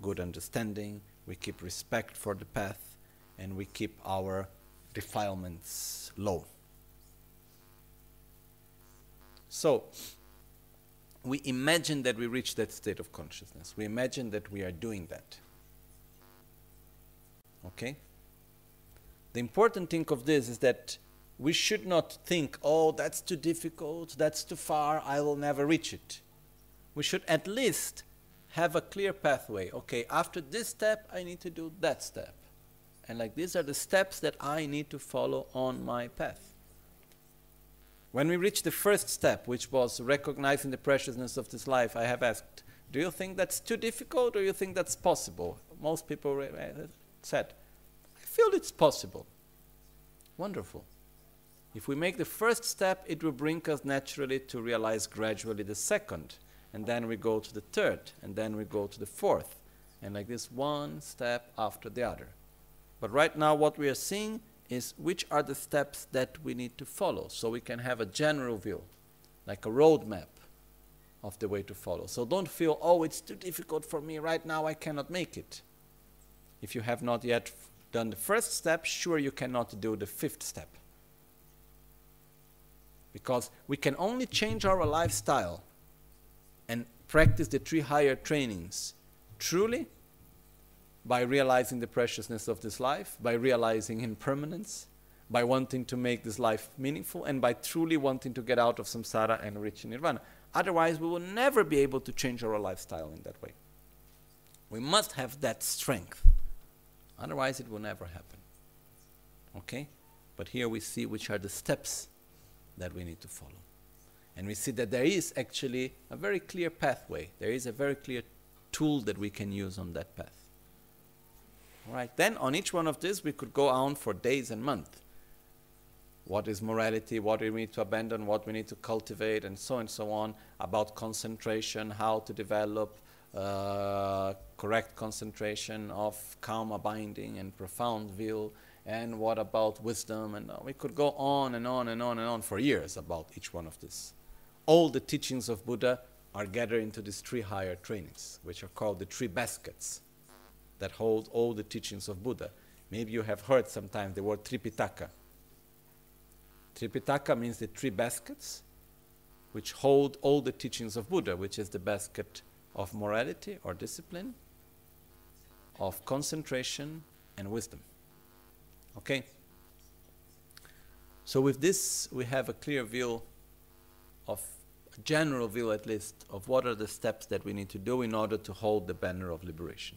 good understanding, we keep respect for the path, and we keep our defilements low. So, we imagine that we reach that state of consciousness. We imagine that we are doing that. Okay? The important thing of this is that we should not think, oh, that's too difficult, that's too far, I will never reach it. We should at least have a clear pathway. Okay, after this step, I need to do that step. And like these are the steps that I need to follow on my path. When we reach the first step, which was recognizing the preciousness of this life, I have asked, Do you think that's too difficult or you think that's possible? Most people uh, said, I feel it's possible. Wonderful. If we make the first step, it will bring us naturally to realize gradually the second. And then we go to the third, and then we go to the fourth. And like this, one step after the other. But right now, what we are seeing is which are the steps that we need to follow so we can have a general view, like a roadmap of the way to follow. So don't feel, oh, it's too difficult for me right now, I cannot make it. If you have not yet done the first step, sure you cannot do the fifth step. Because we can only change our lifestyle and practice the three higher trainings truly by realizing the preciousness of this life, by realizing impermanence, by wanting to make this life meaningful, and by truly wanting to get out of samsara and reach nirvana. Otherwise, we will never be able to change our lifestyle in that way. We must have that strength. Otherwise, it will never happen. Okay? But here we see which are the steps that we need to follow. And we see that there is actually a very clear pathway. There is a very clear tool that we can use on that path. Right. Then on each one of these we could go on for days and months. What is morality, what we need to abandon, what we need to cultivate, and so and so on, about concentration, how to develop uh, correct concentration of calm abiding and profound view, and what about wisdom, and uh, we could go on and on and on and on for years about each one of these. All the teachings of Buddha are gathered into these three higher trainings, which are called the three baskets that hold all the teachings of Buddha. Maybe you have heard sometimes the word Tripitaka. Tripitaka means the three baskets which hold all the teachings of Buddha, which is the basket of morality or discipline, of concentration and wisdom. Okay? So, with this, we have a clear view of a general view, at least, of what are the steps that we need to do in order to hold the banner of liberation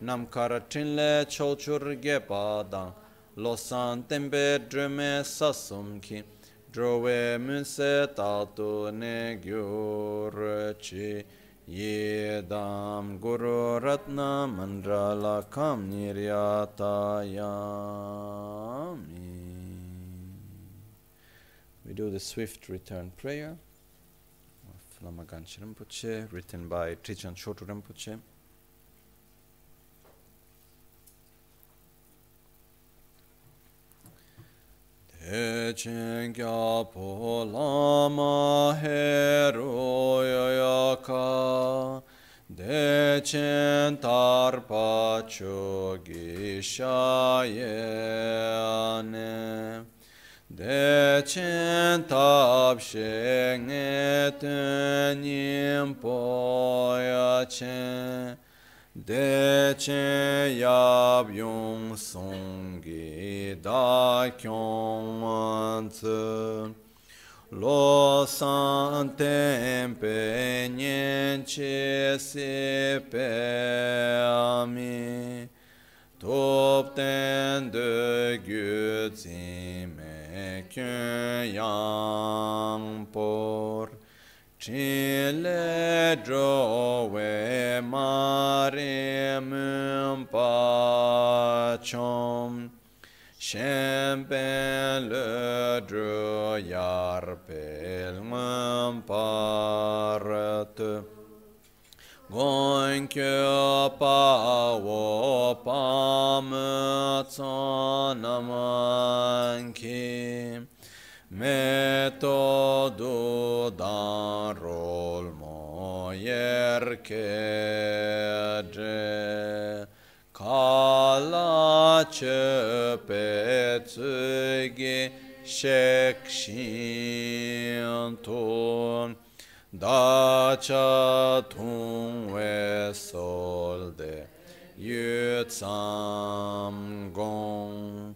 nam kara tinle chochur ge padang lo san tembe drume sasum ki. Drove munse tatu ne gyur chi. Ye dam guru ratna mandrala kam niryata yami we do the swift return prayer. Of Lama Rinpoche, written by Trijang Chotu Rinpoche. Echen kya po lama hero yoyaka Dechen tarpa cho gishayane Dechen tab shengetun nimpo yachen Dechen yab yung songi da kyong manzi lo san tempe nyen che se pe ami top ten de gyu zi me kyun yang por chin le dro we ma re mun pa chom Shem ben le dro yar pel mum parat Goin kyo pa wo pa Me to metodudan rolmoyer kege. Kala çöpetsügi şekşintun daça tun ve solde yütsam gong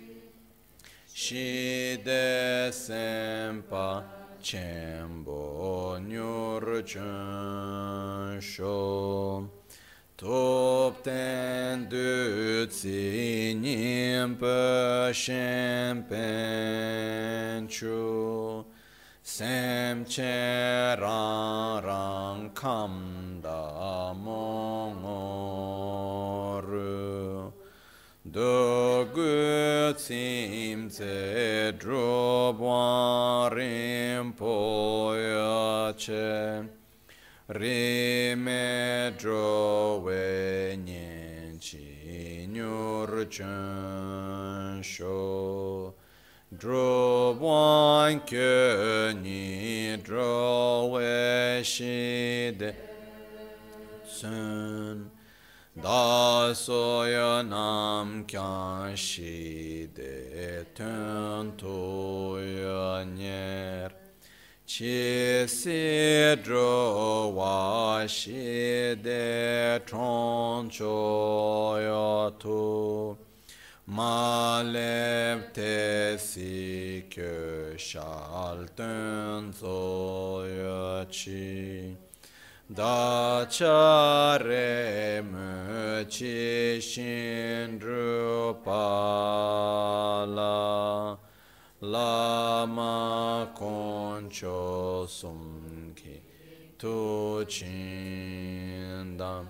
și de sempa cembo nyurchensho topten dütsinim pöşen pençu sem çeran kam da mongon do tse dro bwa rim po ya che ri me dro we nyen chi nyur chen dro bwan ke ni dro da so ya nam kyan shi de tön to ya nyer. Chi si dro wa shi de tron cho ya tu. Ma lev te si ke shal tön so ya chi da cha re mu chi shin ru pa la la ma kon cho sum ki tu chin dam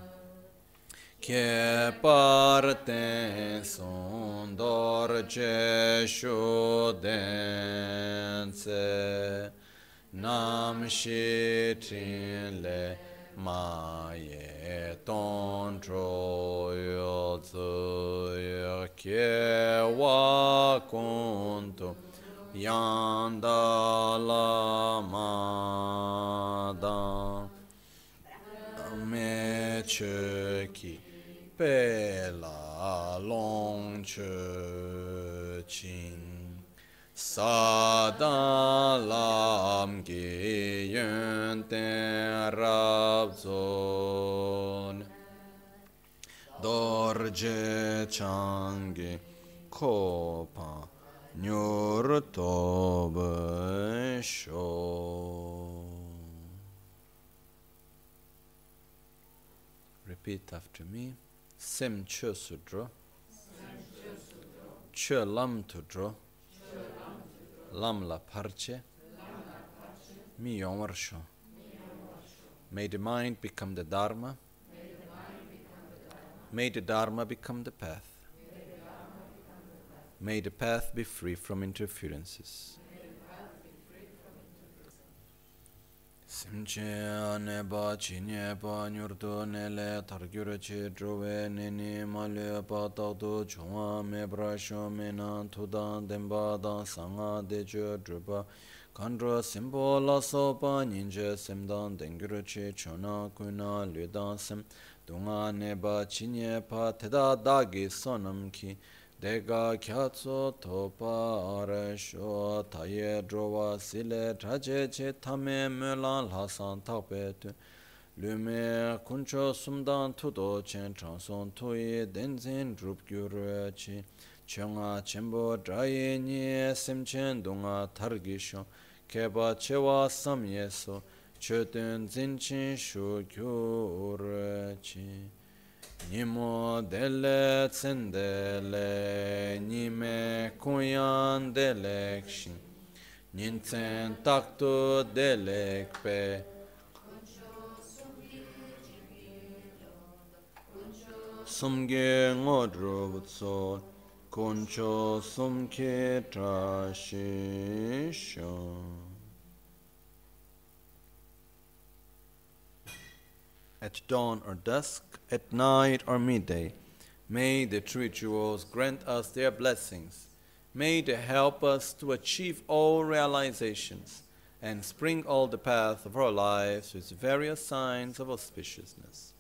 che parte son dor che shu dense nam shi trin le ma ye ton tro yo tsu yo ke wa kun tu yan da la ma da me che ki pe la long che chin sa da lam ge yön ten rab zon dor je chang ge nyur to be sho repeat after me. Sem chö sudro. Chö lam tudro lam la parche mi yomar sho may the mind become the dharma May the Dharma become the path. May the path be free from interferences. Simche ane pa chi nye pa nyurtu ne le targyur chi truwe nini ma le pa takdu chungwa me pra shu me na tudan denpa dan sanga de chu drupa kandra simpo la so pa ninje simdan dengyur chi chuna kuna ludan sim. Dunga ne pa chi nye pa teda dagi sonam ki. Deka kyatso topa arasho taye drowa sile traje che tame mulan lasan takpe tu. Lume kuncho sumdan tudo chen chanson tuye denzin drup gyuru chi. Chonga chenpo draye nye semchen dunga targisho. Keba chewa samyeso. Chötün zinchin shu gyuru chi. Nimo dele tsendele, nime kunyan delek shin, nintsen takto delek pe. Sumge ngodro butso, kuncho sumke trashisho. At dawn or dusk, at night or midday, may the jewels grant us their blessings. May they help us to achieve all realizations and spring all the path of our lives with various signs of auspiciousness.